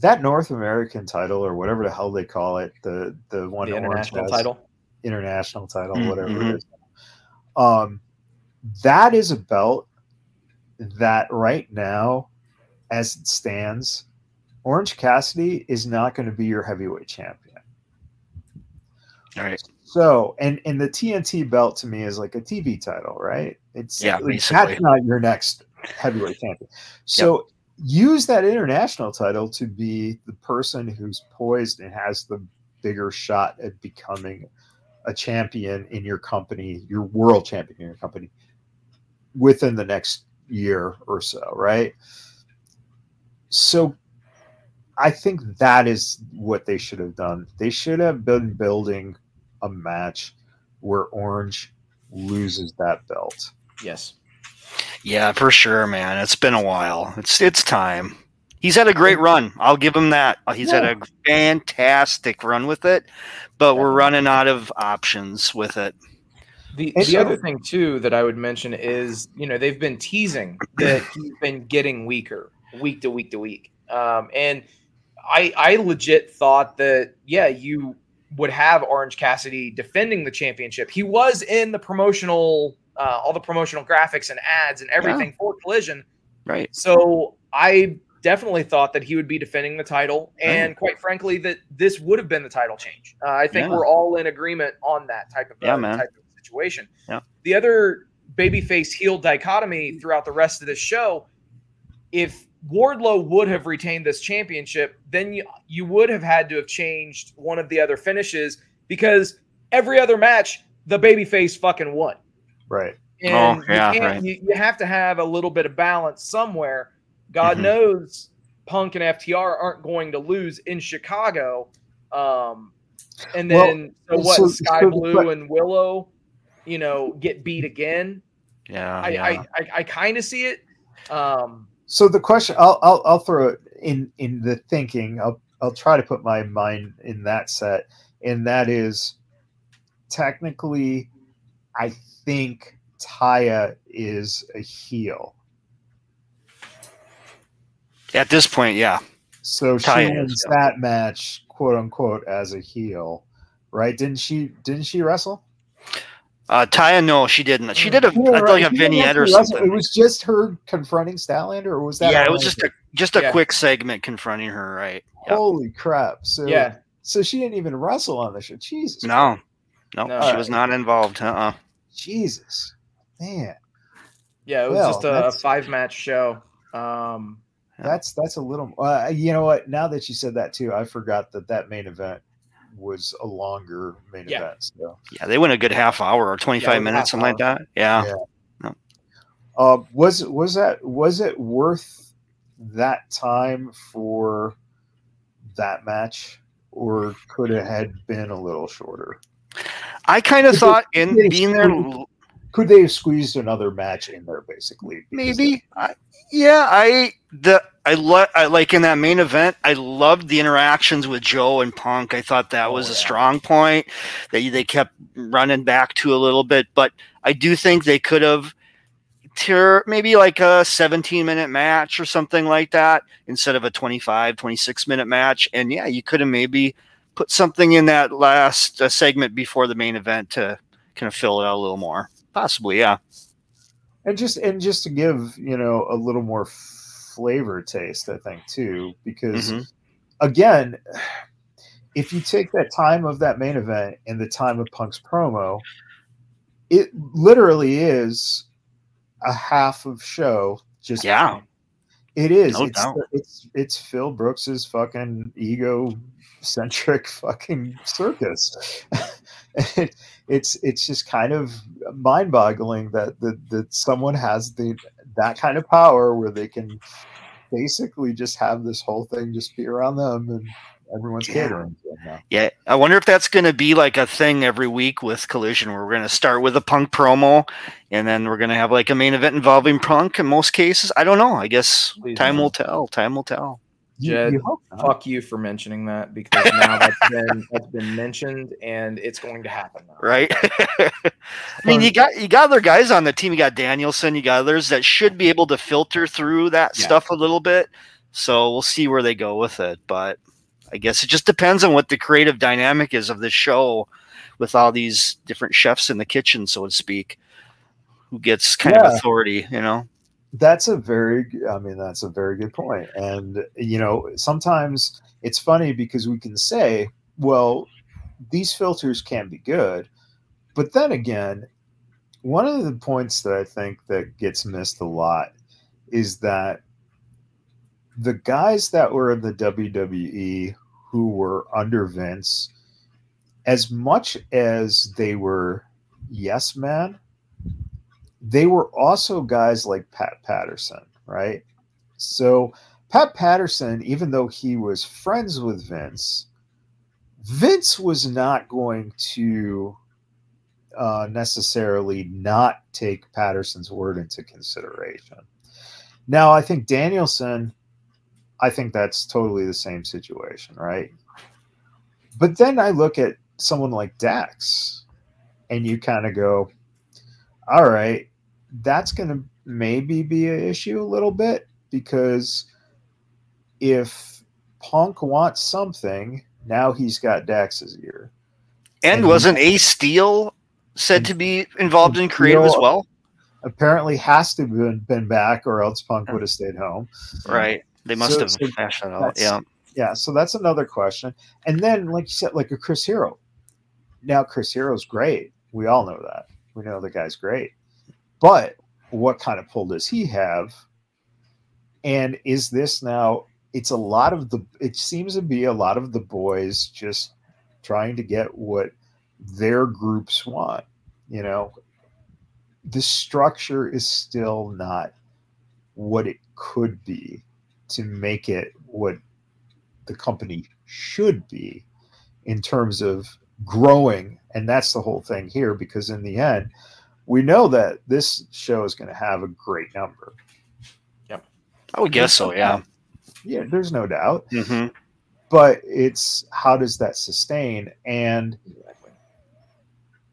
Speaker 2: that North American title, or whatever the hell they call it, the the one
Speaker 4: the international
Speaker 2: has,
Speaker 4: title
Speaker 2: international title,
Speaker 3: Mm,
Speaker 2: whatever it is. Um, that is a belt that right now, as it stands, Orange Cassidy is not going to be your heavyweight champion.
Speaker 3: All right.
Speaker 2: So, and and the TNT belt to me is like a TV title, right? It's
Speaker 3: Yeah,
Speaker 2: like, that's not your next heavyweight champion. So use that international title to be the person who's poised and has the bigger shot at becoming a champion in your company, your world champion in your company within the next year or so, right? So I think that is what they should have done. They should have been building a match where Orange loses that belt.
Speaker 4: Yes.
Speaker 3: Yeah, for sure, man. It's been a while. It's it's time. He's had a great run. I'll give him that. Uh, He's had a fantastic run with it, but we're running out of options with it.
Speaker 4: The, the
Speaker 2: so-
Speaker 4: other thing too that I would mention is you know they've been teasing that he's been getting weaker week to week to week, um, and I I legit thought that yeah you would have Orange Cassidy defending the championship. He was in the promotional uh, all the promotional graphics and ads and everything for Collision.
Speaker 3: Right.
Speaker 4: So I definitely thought that he would be defending the title, and quite frankly, that this would have been the title change. Uh, I think
Speaker 3: Yeah.
Speaker 4: we're all in agreement on that type of, uh,
Speaker 3: Yeah, man.
Speaker 4: type of situation.
Speaker 3: Yeah.
Speaker 4: The other babyface heel dichotomy throughout the rest of this show, if Wardlow would have retained this championship, then you you would have had to have changed one of the other finishes because every other match the babyface fucking won.
Speaker 2: Right.
Speaker 4: And
Speaker 3: Oh, yeah,
Speaker 4: you,
Speaker 3: right.
Speaker 4: you, you have to have a little bit of balance somewhere. God
Speaker 3: Mhm.
Speaker 4: knows Punk and FTR aren't going to lose in Chicago. Um, and
Speaker 2: Well,
Speaker 4: then so what?
Speaker 2: so-
Speaker 4: Skye
Speaker 2: so
Speaker 4: Blue
Speaker 2: que-
Speaker 4: and Willow, you know, get beat again.
Speaker 3: Yeah.
Speaker 4: I,
Speaker 3: yeah.
Speaker 4: I I, I kind of see it. Um,
Speaker 2: So the question I'll, I'll I'll throw it in in the thinking. I'll I'll try to put my mind in that set, and that is technically, I think Taya is a heel.
Speaker 3: At this point, yeah.
Speaker 2: So she
Speaker 3: Taya is,
Speaker 2: wins
Speaker 3: yeah.
Speaker 2: that match, quote unquote, as a heel, right? Didn't she? Didn't she wrestle?
Speaker 3: Uh, Taya, no, she didn't. She did a,
Speaker 2: Yeah,
Speaker 3: I thought like
Speaker 2: right.
Speaker 3: a
Speaker 2: She
Speaker 3: vignette or
Speaker 2: actually wrestle.
Speaker 3: something.
Speaker 2: It was just her confronting Statlander, or was that?
Speaker 3: yeah, it was just a just a
Speaker 4: Yeah.
Speaker 3: quick segment confronting her, right? Yep.
Speaker 2: Holy crap! So
Speaker 4: yeah,
Speaker 2: so she didn't even wrestle on the show. Jesus,
Speaker 3: No, no,
Speaker 4: No.
Speaker 3: she was not involved. Uh-uh.
Speaker 2: Jesus, man,
Speaker 4: yeah, it was
Speaker 2: Well,
Speaker 4: just a,
Speaker 2: that's-
Speaker 4: five match show. Um,
Speaker 3: Yeah.
Speaker 2: That's that's a little. Uh, you know what? Now that you said that too, I forgot that that main event was a longer main
Speaker 4: Yeah.
Speaker 2: event. So,
Speaker 3: Yeah, they went a good half hour or twenty five
Speaker 4: Yeah,
Speaker 3: five
Speaker 4: it was
Speaker 3: minutes,
Speaker 4: half
Speaker 3: something like that. Yeah.
Speaker 2: Yeah. uh, was was that was it worth that time for that match, or could it had been a little shorter?
Speaker 3: I kind of thought in being there,
Speaker 2: squeeze- Could they have squeezed another match in there, basically?
Speaker 3: Maybe. I, yeah, I the I, lo- I like in that main event. I loved the interactions with Joe and Punk. I thought that
Speaker 2: Oh,
Speaker 3: was a strong point that they kept running back to a little bit. But I do think they could have maybe like a 17 minute match or something like that instead of a 25 26 minute match and yeah you could have maybe put something in that last uh, segment before the main event to kind of fill it out a little more possibly yeah
Speaker 2: and just and just to give you know a little more flavor taste i think too because
Speaker 3: Mhm.
Speaker 2: again if you take that time of that main event and the time of punk's promo it literally is a half of show just
Speaker 3: Yeah.
Speaker 2: it is
Speaker 3: No
Speaker 2: it's,
Speaker 3: doubt.
Speaker 2: it's it's phil brooks's fucking ego centric fucking circus it's it's just kind of mind boggling that, that that someone has the that kind of power where they can basically just have this whole thing just be around them and everyone's
Speaker 3: Yeah.
Speaker 2: catering to them now.
Speaker 3: Yeah, I wonder if that's going to be like a thing every week with Collision. Where we're going to start with a Punk promo, and then we're going to have like a main event involving Punk. In most cases, I don't know. I guess
Speaker 4: Please
Speaker 3: time
Speaker 4: no.
Speaker 3: will tell. Time will tell.
Speaker 2: You,
Speaker 4: Jed,
Speaker 2: you hope
Speaker 4: fuck you for mentioning that because now that's been that's been mentioned and it's going to happen. Now.
Speaker 3: Right? I mean, you got you got other guys on the team. You got Danielson. You got others that should be able to filter through that
Speaker 4: Yeah.
Speaker 3: stuff a little bit. So we'll see where they go with it. But I guess it just depends on what the creative dynamic is of the show, with all these different chefs in the kitchen, so to speak. who gets kind
Speaker 2: Yeah.
Speaker 3: of authority. You know.
Speaker 2: That's a very, I mean, that's a very good point. And, you know, sometimes it's funny because we can say, well, these filters can be good. But then again, one of the points that I think that gets missed a lot is that the guys that were in the WWE who were under Vince, as much as they were yes men, they were also guys like Pat Patterson, right? So Pat Patterson, even though he was friends with Vince, Vince was not going to uh, necessarily not take Patterson's word into consideration. Now, I think Danielson, I think that's totally the same situation, right? But then I look at someone like Dax, and you kind of go, all right, that's going to maybe be an issue a little bit because if Punk wants something, now he's got Dax's ear.
Speaker 3: And
Speaker 2: And-
Speaker 3: wasn't Ace Steel said to be involved in creative as well?
Speaker 2: Apparently, has to have been, been back, or else Punk would have stayed home.
Speaker 3: Right. They must
Speaker 2: So-
Speaker 3: have
Speaker 2: so
Speaker 3: hashed that out. Yeah.
Speaker 2: Yeah, so that's another question. And then, like you said, like a Chris Hero. Now, Chris Hero's great. We all know that. We know the guy's great. But what kind of pull does he have? And is this now? It's a lot of the. It seems to be a lot of the boys just trying to get what their groups want. You know, the structure is still not what it could be to make it what the company should be in terms of growing and that's the whole thing here because in the end we know that this show is going to have a great number Yep.
Speaker 3: I would guess so. Yeah.
Speaker 2: yeah there's no doubt
Speaker 3: hmm
Speaker 2: but it's how does that sustain and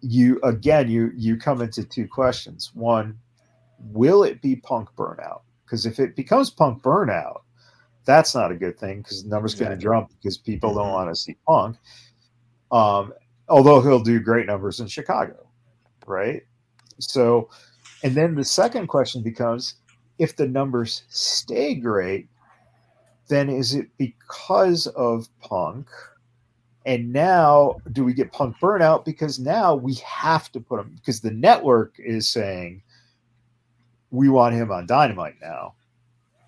Speaker 2: you again you you come into two questions one will it be punk burnout because if it becomes punk burnout that's not a good thing because the numbers going to
Speaker 4: Exactly.
Speaker 2: drop because people don't
Speaker 3: Mhm.
Speaker 2: want to see punk um although he'll do great numbers in chicago right so and then the second question becomes if the numbers stay great then is it because of punk? And now do we get punk burnout? Because now we have to put him because the network is saying we want him on dynamite now.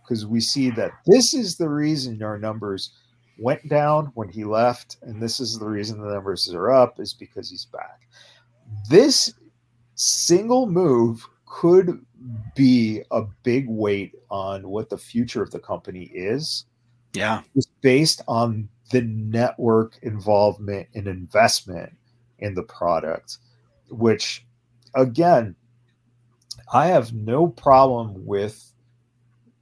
Speaker 2: Because we see that this is the reason our numbers went down when he left and this is the reason the numbers are up is because he's back. This single move could be a big weight on what the future of the company is
Speaker 3: Yeah.
Speaker 2: based on the network involvement and investment in the product, which again, I have no problem with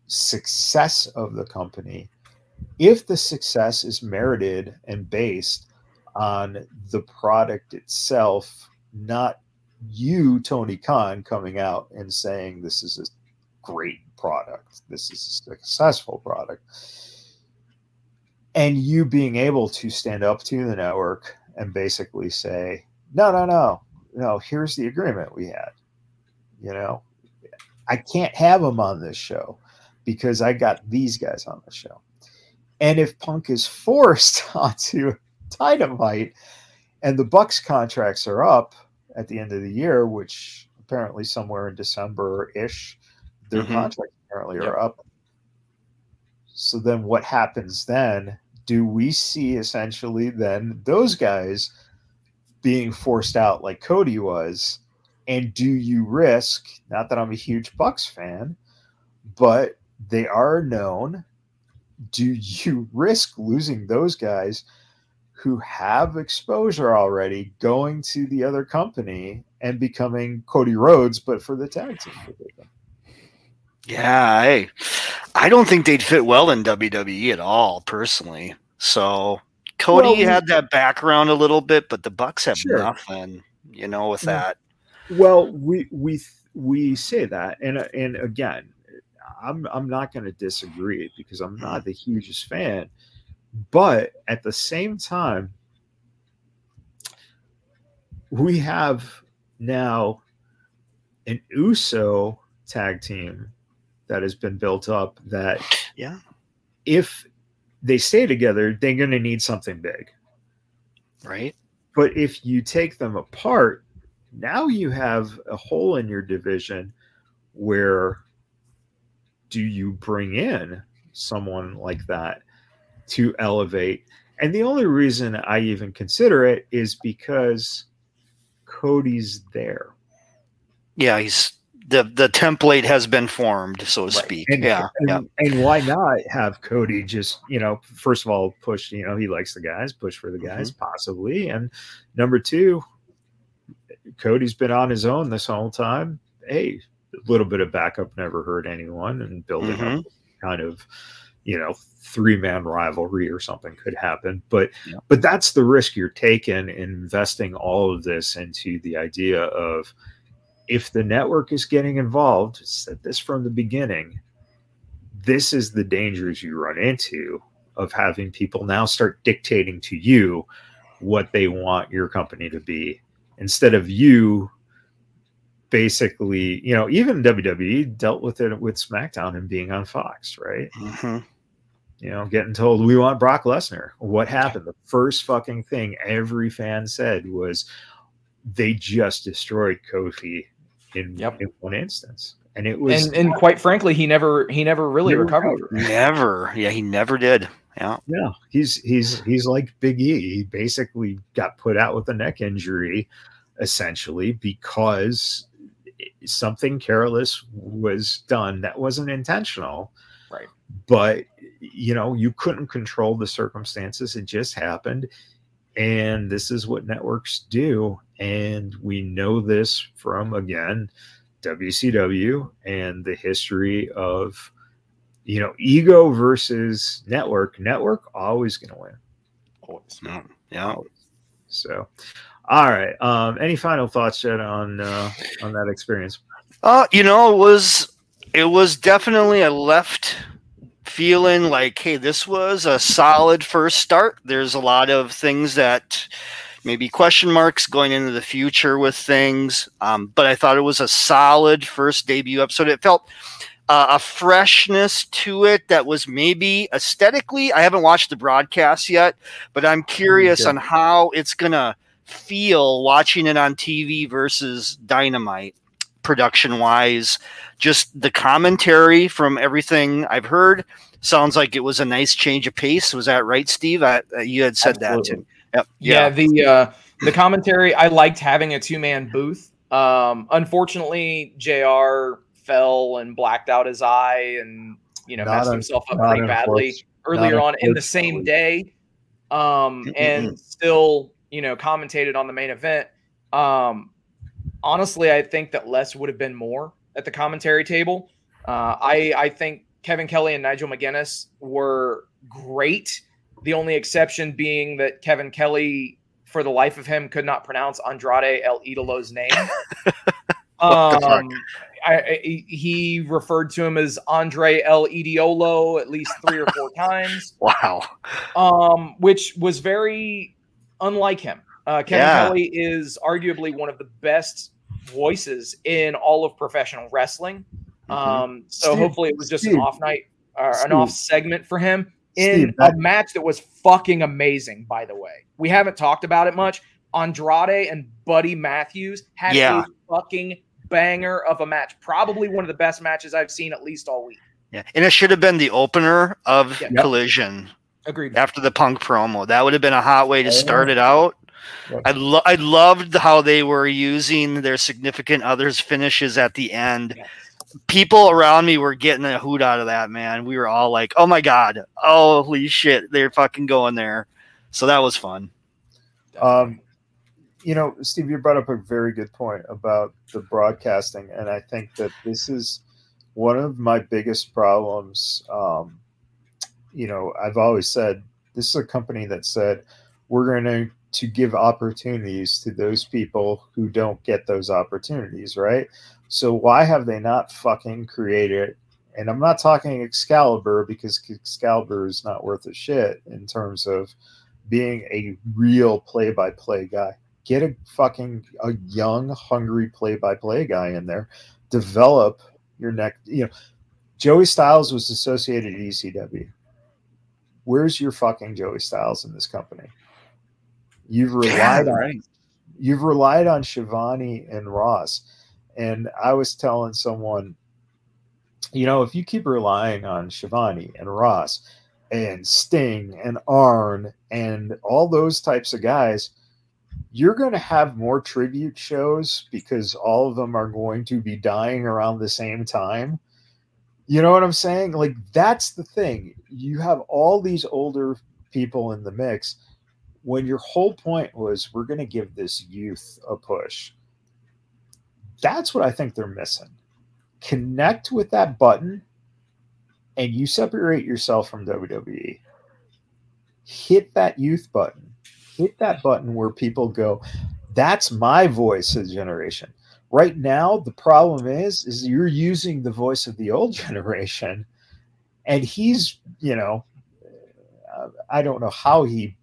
Speaker 2: success of the company if the success is merited and based on the product itself, not you, Tony Khan, coming out and saying this is a great product, this is a successful product and you being able to stand up to the network and basically say, no, no, no, no, here's the agreement we had. You know, I can't have them on this show because I got these guys on the show. And if Punk is forced onto Dynamite and the Bucks contracts are up at the end of the year, which apparently somewhere in December ish, their
Speaker 3: Mhm.
Speaker 2: contracts apparently
Speaker 3: Yep.
Speaker 2: are up. So then what happens then? Do we see essentially then those guys being forced out like Cody was? And do you risk, not that I'm a huge Bucks fan, but they are known. Do you risk losing those guys who have exposure already going to the other company and becoming Cody Rhodes, but for the tag team?
Speaker 3: Yeah, I, I don't think they'd fit well in WWE at all, personally. So Cody
Speaker 2: Well,
Speaker 3: had that background a little bit, but the Bucks have
Speaker 2: Sure.
Speaker 3: nothing, you know, with that.
Speaker 2: Well, we we we say that, and and again, I'm I'm not going to disagree because I'm not the hugest fan, but at the same time, we have now an USO tag team that has been built up that
Speaker 3: Yeah.
Speaker 2: if they stay together, they're going to need something big.
Speaker 3: Right.
Speaker 2: But if you take them apart, now you have a hole in your division where do you bring in someone like that to elevate? And the only reason I even consider it is because Cody's there.
Speaker 3: Yeah. He's the the template has been formed, so to
Speaker 4: Right.
Speaker 3: speak.
Speaker 2: And,
Speaker 3: yeah.
Speaker 2: and,
Speaker 3: yeah.
Speaker 2: and why not have Cody just, you know, first of all, push, you know, he likes the guys, push for the mm-hmm. guys, possibly. And number two, Cody's been on his own this whole time. Hey, a little bit of backup never hurt anyone and building up mm-hmm. kind of, you know, three man rivalry or something could happen. But
Speaker 3: Yeah.
Speaker 2: but that's the risk you're taking in investing all of this into the idea of if the network is getting involved, said this from the beginning, this is the dangers you run into of having people now start dictating to you what they want your company to be instead of you basically, you know, even WWE dealt with it with SmackDown and being on Fox, right?
Speaker 3: Mhm.
Speaker 2: You know, getting told we want Brock Lesnar. What happened? The first fucking thing every fan said was they just destroyed Kofi in,
Speaker 4: Yep.
Speaker 2: in one instance. And it was
Speaker 4: and and quite frankly, he never he never really
Speaker 2: Never
Speaker 4: recovered.
Speaker 2: recovered.
Speaker 3: Never. Yeah. He never did. Yeah.
Speaker 2: Yeah, he's he's he's like Big E. He basically got put out with a neck injury, essentially because something careless was done that wasn't intentional.
Speaker 4: Right.
Speaker 2: But you know, you couldn't control the circumstances. It just happened. And this is what networks do. And we know this from again WCW and the history of you know, ego versus network. Network always going to win.
Speaker 4: Always.
Speaker 3: Yeah. Yeah.
Speaker 2: So, all right. Um, any final thoughts, Jed, on uh, on that experience?
Speaker 3: Uh, you know, it was it was definitely a left feeling like, hey, this was a solid first start. There's a lot of things that maybe question marks going into the future with things, um, but I thought it was a solid first debut episode. It felt uh, a freshness to it that was maybe aesthetically. I haven't watched the broadcast yet, but I'm curious
Speaker 2: Okay.
Speaker 3: on how it's gonna feel watching it on TV versus Dynamite production wise. Just the commentary from everything I've heard sounds like it was a nice change of pace. Was that right, Steve? I, uh, you had said that too. Yep.
Speaker 4: Yeah, the uh, the commentary. I liked having a two man booth. Um, unfortunately, Jr. fell and blacked out his eye, and you know
Speaker 2: Not
Speaker 4: messed
Speaker 2: un-
Speaker 4: himself up pretty badly
Speaker 2: unfortunate-
Speaker 4: earlier
Speaker 2: not
Speaker 4: on in the same day. Um, and still, you know, commentated on the main event. Um, honestly, I think that less would have been more at the commentary table. Uh, I I think Kevin Kelly and Nigel McGuinness were great. The only exception being that Kevin Kelly, for the life of him, could not pronounce Andrade El Idolo's name. um, I, I, he referred to him as Andre El Idiolo at least three or four times
Speaker 3: Wow.
Speaker 4: um, which was very unlike him. Uh, Kevin
Speaker 3: Yeah.
Speaker 4: Kelly is arguably one of the best voices in all of professional wrestling.
Speaker 3: Mhm.
Speaker 4: Um, so
Speaker 2: Steve-
Speaker 4: hopefully it was just an off night or an off segment for him in
Speaker 2: Steve,
Speaker 4: a match that was fucking amazing. By the way, we haven't talked about it much. Andrade and Buddy Matthews had
Speaker 3: Yeah.
Speaker 4: a fucking banger of a match. Probably one of the best matches I've seen at least all week.
Speaker 3: Yeah. And it should have been the opener of
Speaker 4: Yeah.
Speaker 3: Collision
Speaker 4: Agreed.
Speaker 3: after the punk promo. That would have been a hot way to
Speaker 2: Oh.
Speaker 3: start it out. I, lo- I loved how they were using their significant others finishes at the end.
Speaker 4: Yes.
Speaker 3: People around me were getting a hoot out of that, man. We were all like, oh my God, holy shit, they're fucking going there. So that was fun.
Speaker 2: Um, you know, Steve, you brought up a very good point about the broadcasting, and I think that this is one of my biggest problems. Um, you know, I've always said this is a company that said we're going to to give opportunities to those people who don't get those opportunities, right? So why have they not fucking created? And I'm not talking Excalibur because Excalibur is not worth a shit in terms of being a real play-by-play guy. Get a fucking a young, hungry play-by-play guy in there. Develop your next. You know, Joey Styles was associated at ECW. Where's your fucking Joey Styles in this company? You've relied
Speaker 3: Yeah,
Speaker 2: on you've relied on Schiavone and Ross. And I was telling someone, you know, if you keep relying on Schiavone and Ross and Sting and Arn and all those types of guys, you're going to have more tribute shows because all of them are going to be dying around the same time. You know what I'm saying? Like, that's the thing. You have all these older people in the mix when your whole point was we're going to give this youth a push. That's what I think they're missing. Connect with that button and you separate yourself from WWE. Hit that youth button. Hit that button where people go, that's my voice generation. Right now, the problem is, is you're using the voice of the old generation, and he's, you know, I don't know how he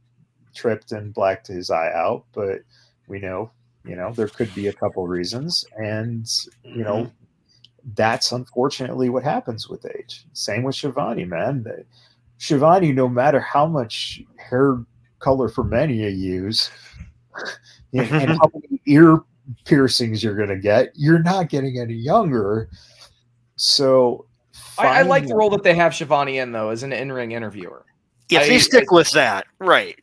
Speaker 2: tripped and blacked his eye out, but we know, you know, there could be a couple reasons, and you know, mm-hmm. that's unfortunately what happens with age. Same with Schiavone, man. The- Schiavone, no matter how much hair color for men you use, and, and how many ear piercings you're going to get, you're not getting any younger. So,
Speaker 4: I, I like the role that they have Schiavone in though as an in-ring interviewer.
Speaker 3: If
Speaker 4: I-
Speaker 3: they stick with that, right?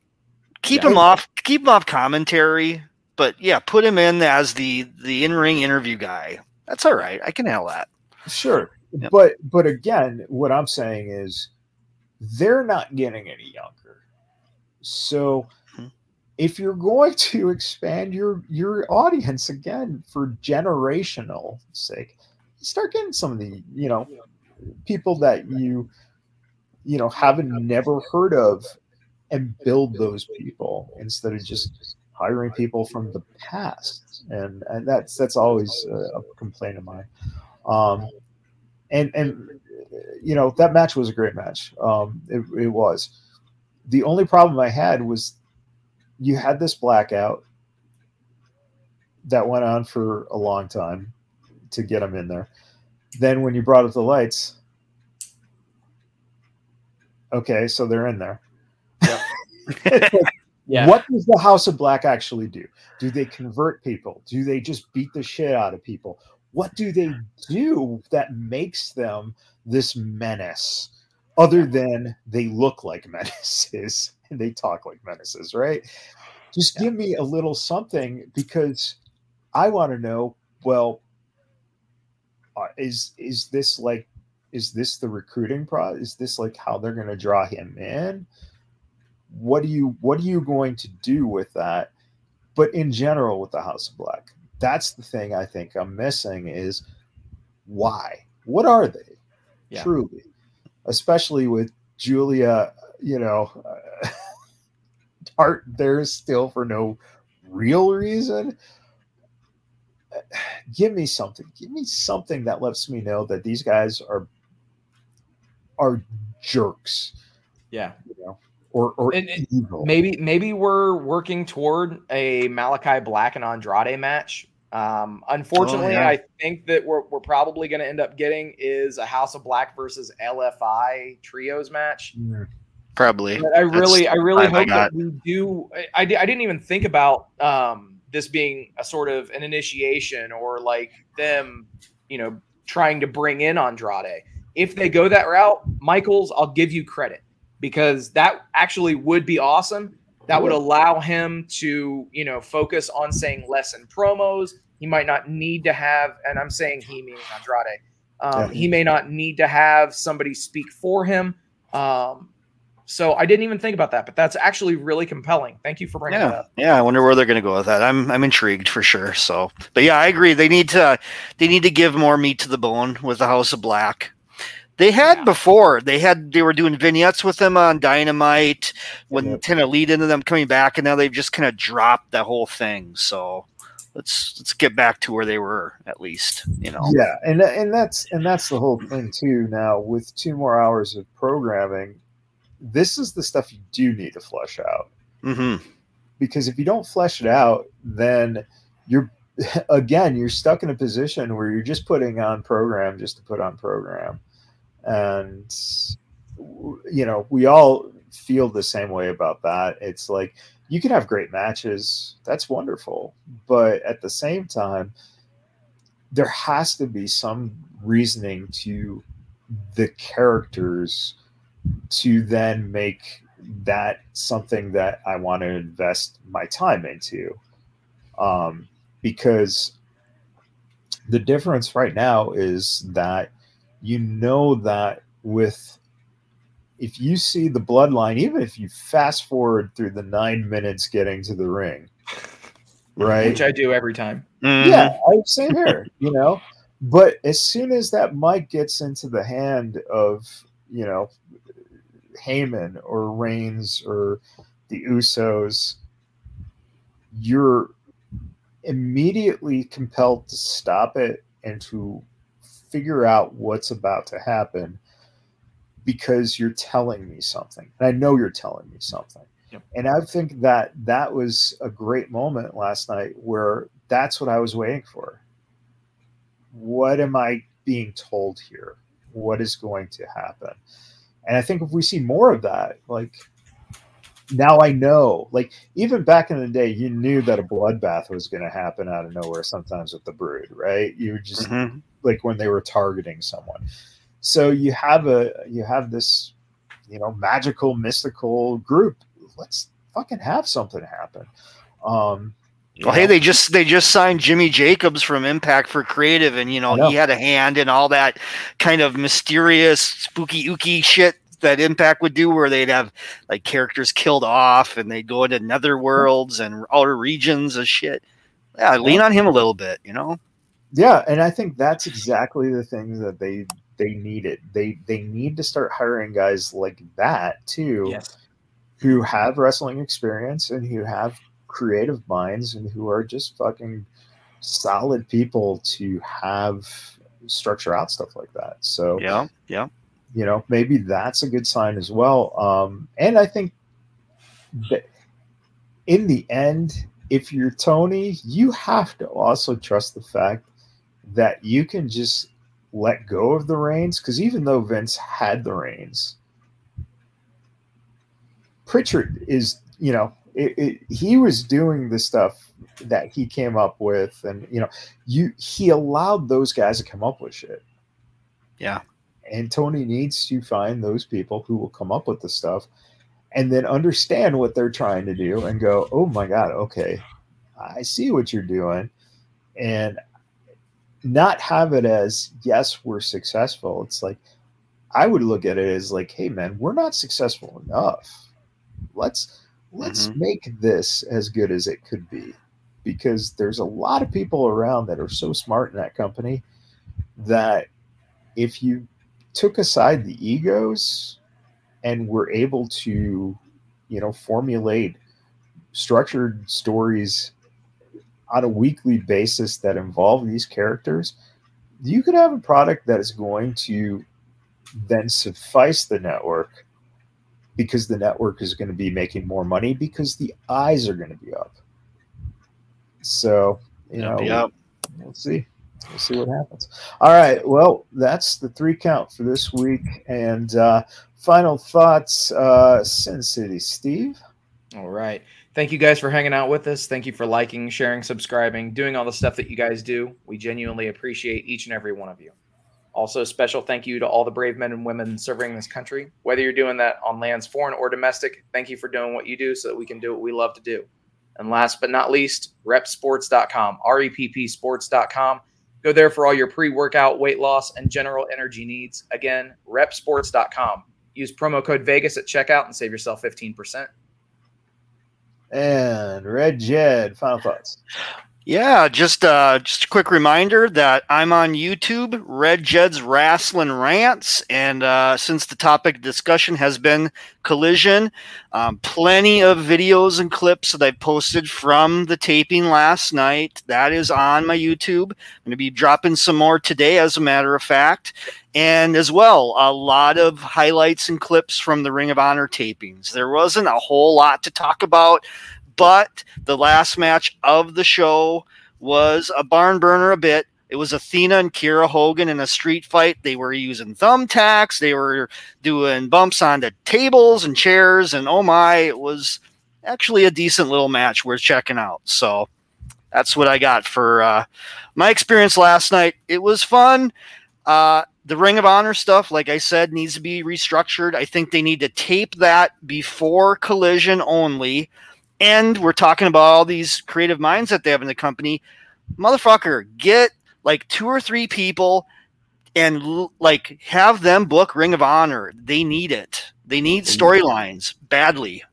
Speaker 3: Keep
Speaker 4: Yeah.
Speaker 3: him off. Keep him off commentary, but yeah, put him in as the the in ring interview guy. That's all right. I can handle that.
Speaker 2: Sure. But but again, what I'm saying is they're not getting any younger. So
Speaker 3: Mhm.
Speaker 2: if you're going to expand your your audience again for generational sake, start getting some of the, you know, people that you you know haven't never heard of and build those people instead of just hiring people from the past. And, and that's that's always a, a complaint of mine. Um and and you know that match was a great match. Um it, it was. The only problem i had was you had this blackout that went on for a long time to get them in there. Then when you brought up the lights okay so they're in there
Speaker 4: Yeah.
Speaker 2: what does the House of Black actually do? Do they convert people? Do they just beat the shit out of people? What do they do that makes them this menace? Other than they look like menaces and they talk like menaces, right? Just give me a little something because I want to know. Well, uh, is is this like is this the recruiting pro? Is this like how they're going to draw him in? What do you what are you going to do with that? But in general with the house of black that's the thing i think i'm missing is why? What are they?
Speaker 4: Yeah.
Speaker 2: truly. Especially with julia you know uh, art there still for no real reason. Give me something. Give me something that lets me know that these guys are are jerks.
Speaker 4: Yeah.
Speaker 2: you know or or
Speaker 4: And- and
Speaker 2: evil
Speaker 4: Maybe maybe we're working toward a Malakai Black and Andrade match. Um, unfortunately,
Speaker 3: Oh, yeah.
Speaker 4: I think that we're, we're probably going to end up getting is a House of Black versus LFI trios match.
Speaker 2: Mm.
Speaker 3: Probably.
Speaker 4: But I really,
Speaker 3: That's
Speaker 4: I really
Speaker 3: the I
Speaker 4: hope that we do. I, I, I didn't even think about um, this being a sort of an initiation or like them, you know, trying to bring in Andrade. If they go that route, Michaels, I'll give you credit because that actually would be awesome. That would allow him to, you know, focus on saying less in promos. He might not need to have, and I'm saying he meaning Andrade. Um,
Speaker 2: Yeah.
Speaker 4: He may not need to have somebody speak for him. Um, so I didn't even think about that, but that's actually really compelling. Thank you for bringing that
Speaker 3: Yeah,
Speaker 4: up.
Speaker 3: yeah. I wonder where they're going to go with that. I'm I'm intrigued for sure. So, but yeah, I agree. They need to they need to give more meat to the bone with the House of Black. They had
Speaker 4: Yeah.
Speaker 3: before. They had they were doing vignettes with them on Dynamite when
Speaker 2: Yep.
Speaker 3: kind of lead into them coming back, and now they've just kind of dropped the whole thing. So let's let's get back to where they were at least. You know.
Speaker 2: Yeah, and and that's and that's the whole thing too. Now with two more hours of programming, this is the stuff you do need to flush out.
Speaker 3: hmm
Speaker 2: because if you don't flesh it out, then you're again you're stuck in a position where you're just putting on program just to put on program, and you know we all feel the same way about that. It's like you can have great matches, that's wonderful, but at the same time, there has to be some reasoning to the characters to then make that something that I want to invest my time into. Um, because the difference right now is that you know that with if you see the bloodline, even if you fast forward through the nine minutes getting to the ring, right?
Speaker 4: Which I do every time.
Speaker 3: Mhm.
Speaker 2: Yeah, I same here, you know. But as soon as that mic gets into the hand of, you know, Heyman or Reigns or the Usos, you're immediately compelled to stop it and to figure out what's about to happen because you're telling me something. And I know you're telling me something.
Speaker 4: Yep.
Speaker 2: And I think that that was a great moment last night where that's what I was waiting for. What am I being told here? What is going to happen? And I think if we see more of that, like now I know, like even back in the day, you knew that a bloodbath was going to happen out of nowhere sometimes with the brood, right? You were just
Speaker 3: Mhm.
Speaker 2: like when they were targeting someone. So you have a you have this, you know, magical mystical group. Let's fucking have something happen. Um
Speaker 3: Well, hey, they just they just signed Jimmy Jacobs from Impact for creative, and you know,
Speaker 2: know.
Speaker 3: he had a hand in all that kind of mysterious, spooky, ooky shit that Impact would do, where they'd have like characters killed off, and they'd go into nether worlds and outer regions of shit. Yeah, lean on him a little bit, you know.
Speaker 2: Yeah, and I think that's exactly the things that they they needed. They they need to start hiring guys like that too,
Speaker 4: Yes.
Speaker 2: who have wrestling experience and who have creative minds and who are just fucking solid people to have structure out stuff like that. So
Speaker 3: Yeah, yeah.
Speaker 2: You know maybe that's a good sign as well. Um, and I think that in the end, if you're Tony, you have to also trust the fact that you can just let go of the reins because even though Vince had the reins, Prichard is, you know, it, it, he was doing the stuff that he came up with, and you know, you he allowed those guys to come up with shit.
Speaker 3: Yeah.
Speaker 2: And Tony needs to find those people who will come up with the stuff, and then understand what they're trying to do, and go, "Oh my god, okay, I see what you're doing," and not have it as yes we're successful. It's like i would look at it as like hey man we're not successful enough. Let's let's
Speaker 3: Mhm.
Speaker 2: make this as good as it could be. Because there's a lot of people around that are so smart in that company that if you took aside the egos and were able to you know formulate structured stories on a weekly basis that involve these characters, you could have a product that is going to then suffice the network because the network is going to be making more money because the eyes are going to be up. So, you know,
Speaker 3: Yep.
Speaker 2: we'll see. We'll see what happens. All right. Well, that's the three count for this week. And uh, final thoughts, uh, Sin City, Steve.
Speaker 4: All right. Thank you guys for hanging out with us. Thank you for liking, sharing, subscribing, doing all the stuff that you guys do. We genuinely appreciate each and every one of you. Also, special thank you to all the brave men and women serving this country. Whether you're doing that on lands foreign or domestic, thank you for doing what you do so that we can do what we love to do. And last but not least, reppsports.com, R E P P sports.com. Go there for all your pre workout, weight loss, and general energy needs. Again, reppsports.com. Use promo code Vegas at checkout and save yourself 15%.
Speaker 2: And Red Jed, final thoughts.
Speaker 3: Yeah, just uh, just a quick reminder that I'm on YouTube, Red Jed's Wrestling Rants, and uh, since the topic of discussion has been collision, um, plenty of videos and clips that I've posted from the taping last night. That is on my YouTube. I'm going to be dropping some more today, as a matter of fact, and as well a lot of highlights and clips from the Ring of Honor tapings. There wasn't a whole lot to talk about But the last match of the show was a barn burner a bit. It was Athena and Kiera Hogan in a street fight. They were using thumbtacks. They were doing bumps onto tables and chairs. And oh my, it was actually a decent little match worth checking out. So that's what I got for uh, my experience last night. It was fun. Uh, the Ring of Honor stuff, like I said, needs to be restructured. I think they need to tape that before collision only. And we're talking about all these creative minds that they have in the company. Motherfucker, get like two or three people and like have them book Ring of Honor. They need it. They need storylines badly.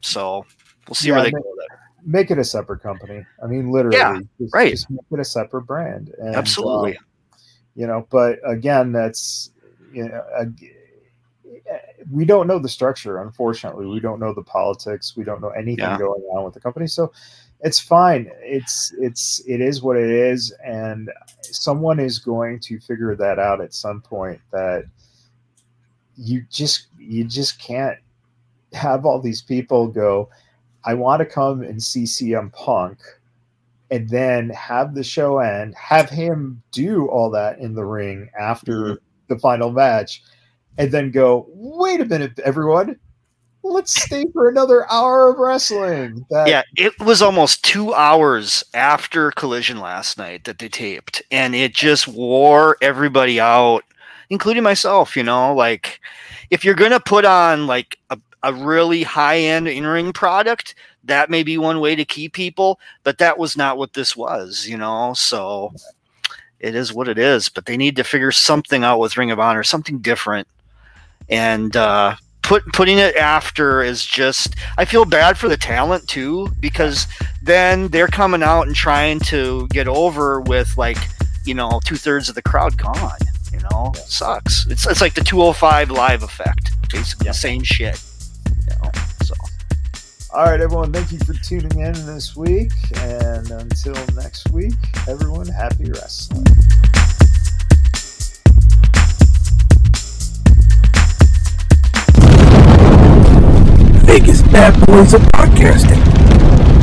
Speaker 3: So we'll see yeah, where they
Speaker 2: make,
Speaker 3: go there.
Speaker 2: Make it a separate company. I mean, literally,
Speaker 3: yeah,
Speaker 2: just,
Speaker 3: right.
Speaker 2: Just make it a separate brand.
Speaker 3: And, Absolutely.
Speaker 2: Um, you know, but again, that's you know, we don't know the structure. Unfortunately, we don't know the politics. We don't know anything yeah. going on with the company. So it's fine. It's it's it is what it is, and someone is going to figure that out at some point. That you just you just can't have all these people go. I want to come and see CM Punk, and then have the show end. Have him do all that in the ring after mm-hmm. the final match, and then go. Wait a minute, everyone let's stay for another hour of wrestling.
Speaker 3: That- yeah, it was almost two hours after Collision last night that they taped, and it just wore everybody out, including myself. You know, like if you're gonna put on like a, a really high end in ring product, that may be one way to keep people, but that was not what this was. You know, so it is what it is. But they need to figure something out with Ring of Honor, something different. And uh, put putting it after is just I feel bad for the talent too because then they're coming out and trying to get over with like you know two thirds of the crowd gone. You know, yeah. sucks. It's it's like the 205 live effect, basically yeah. the same shit. You know, so.
Speaker 2: All right, everyone. Thank you for tuning in this week, and until next week, everyone, happy wrestling.
Speaker 5: biggest bad boys of podcasting.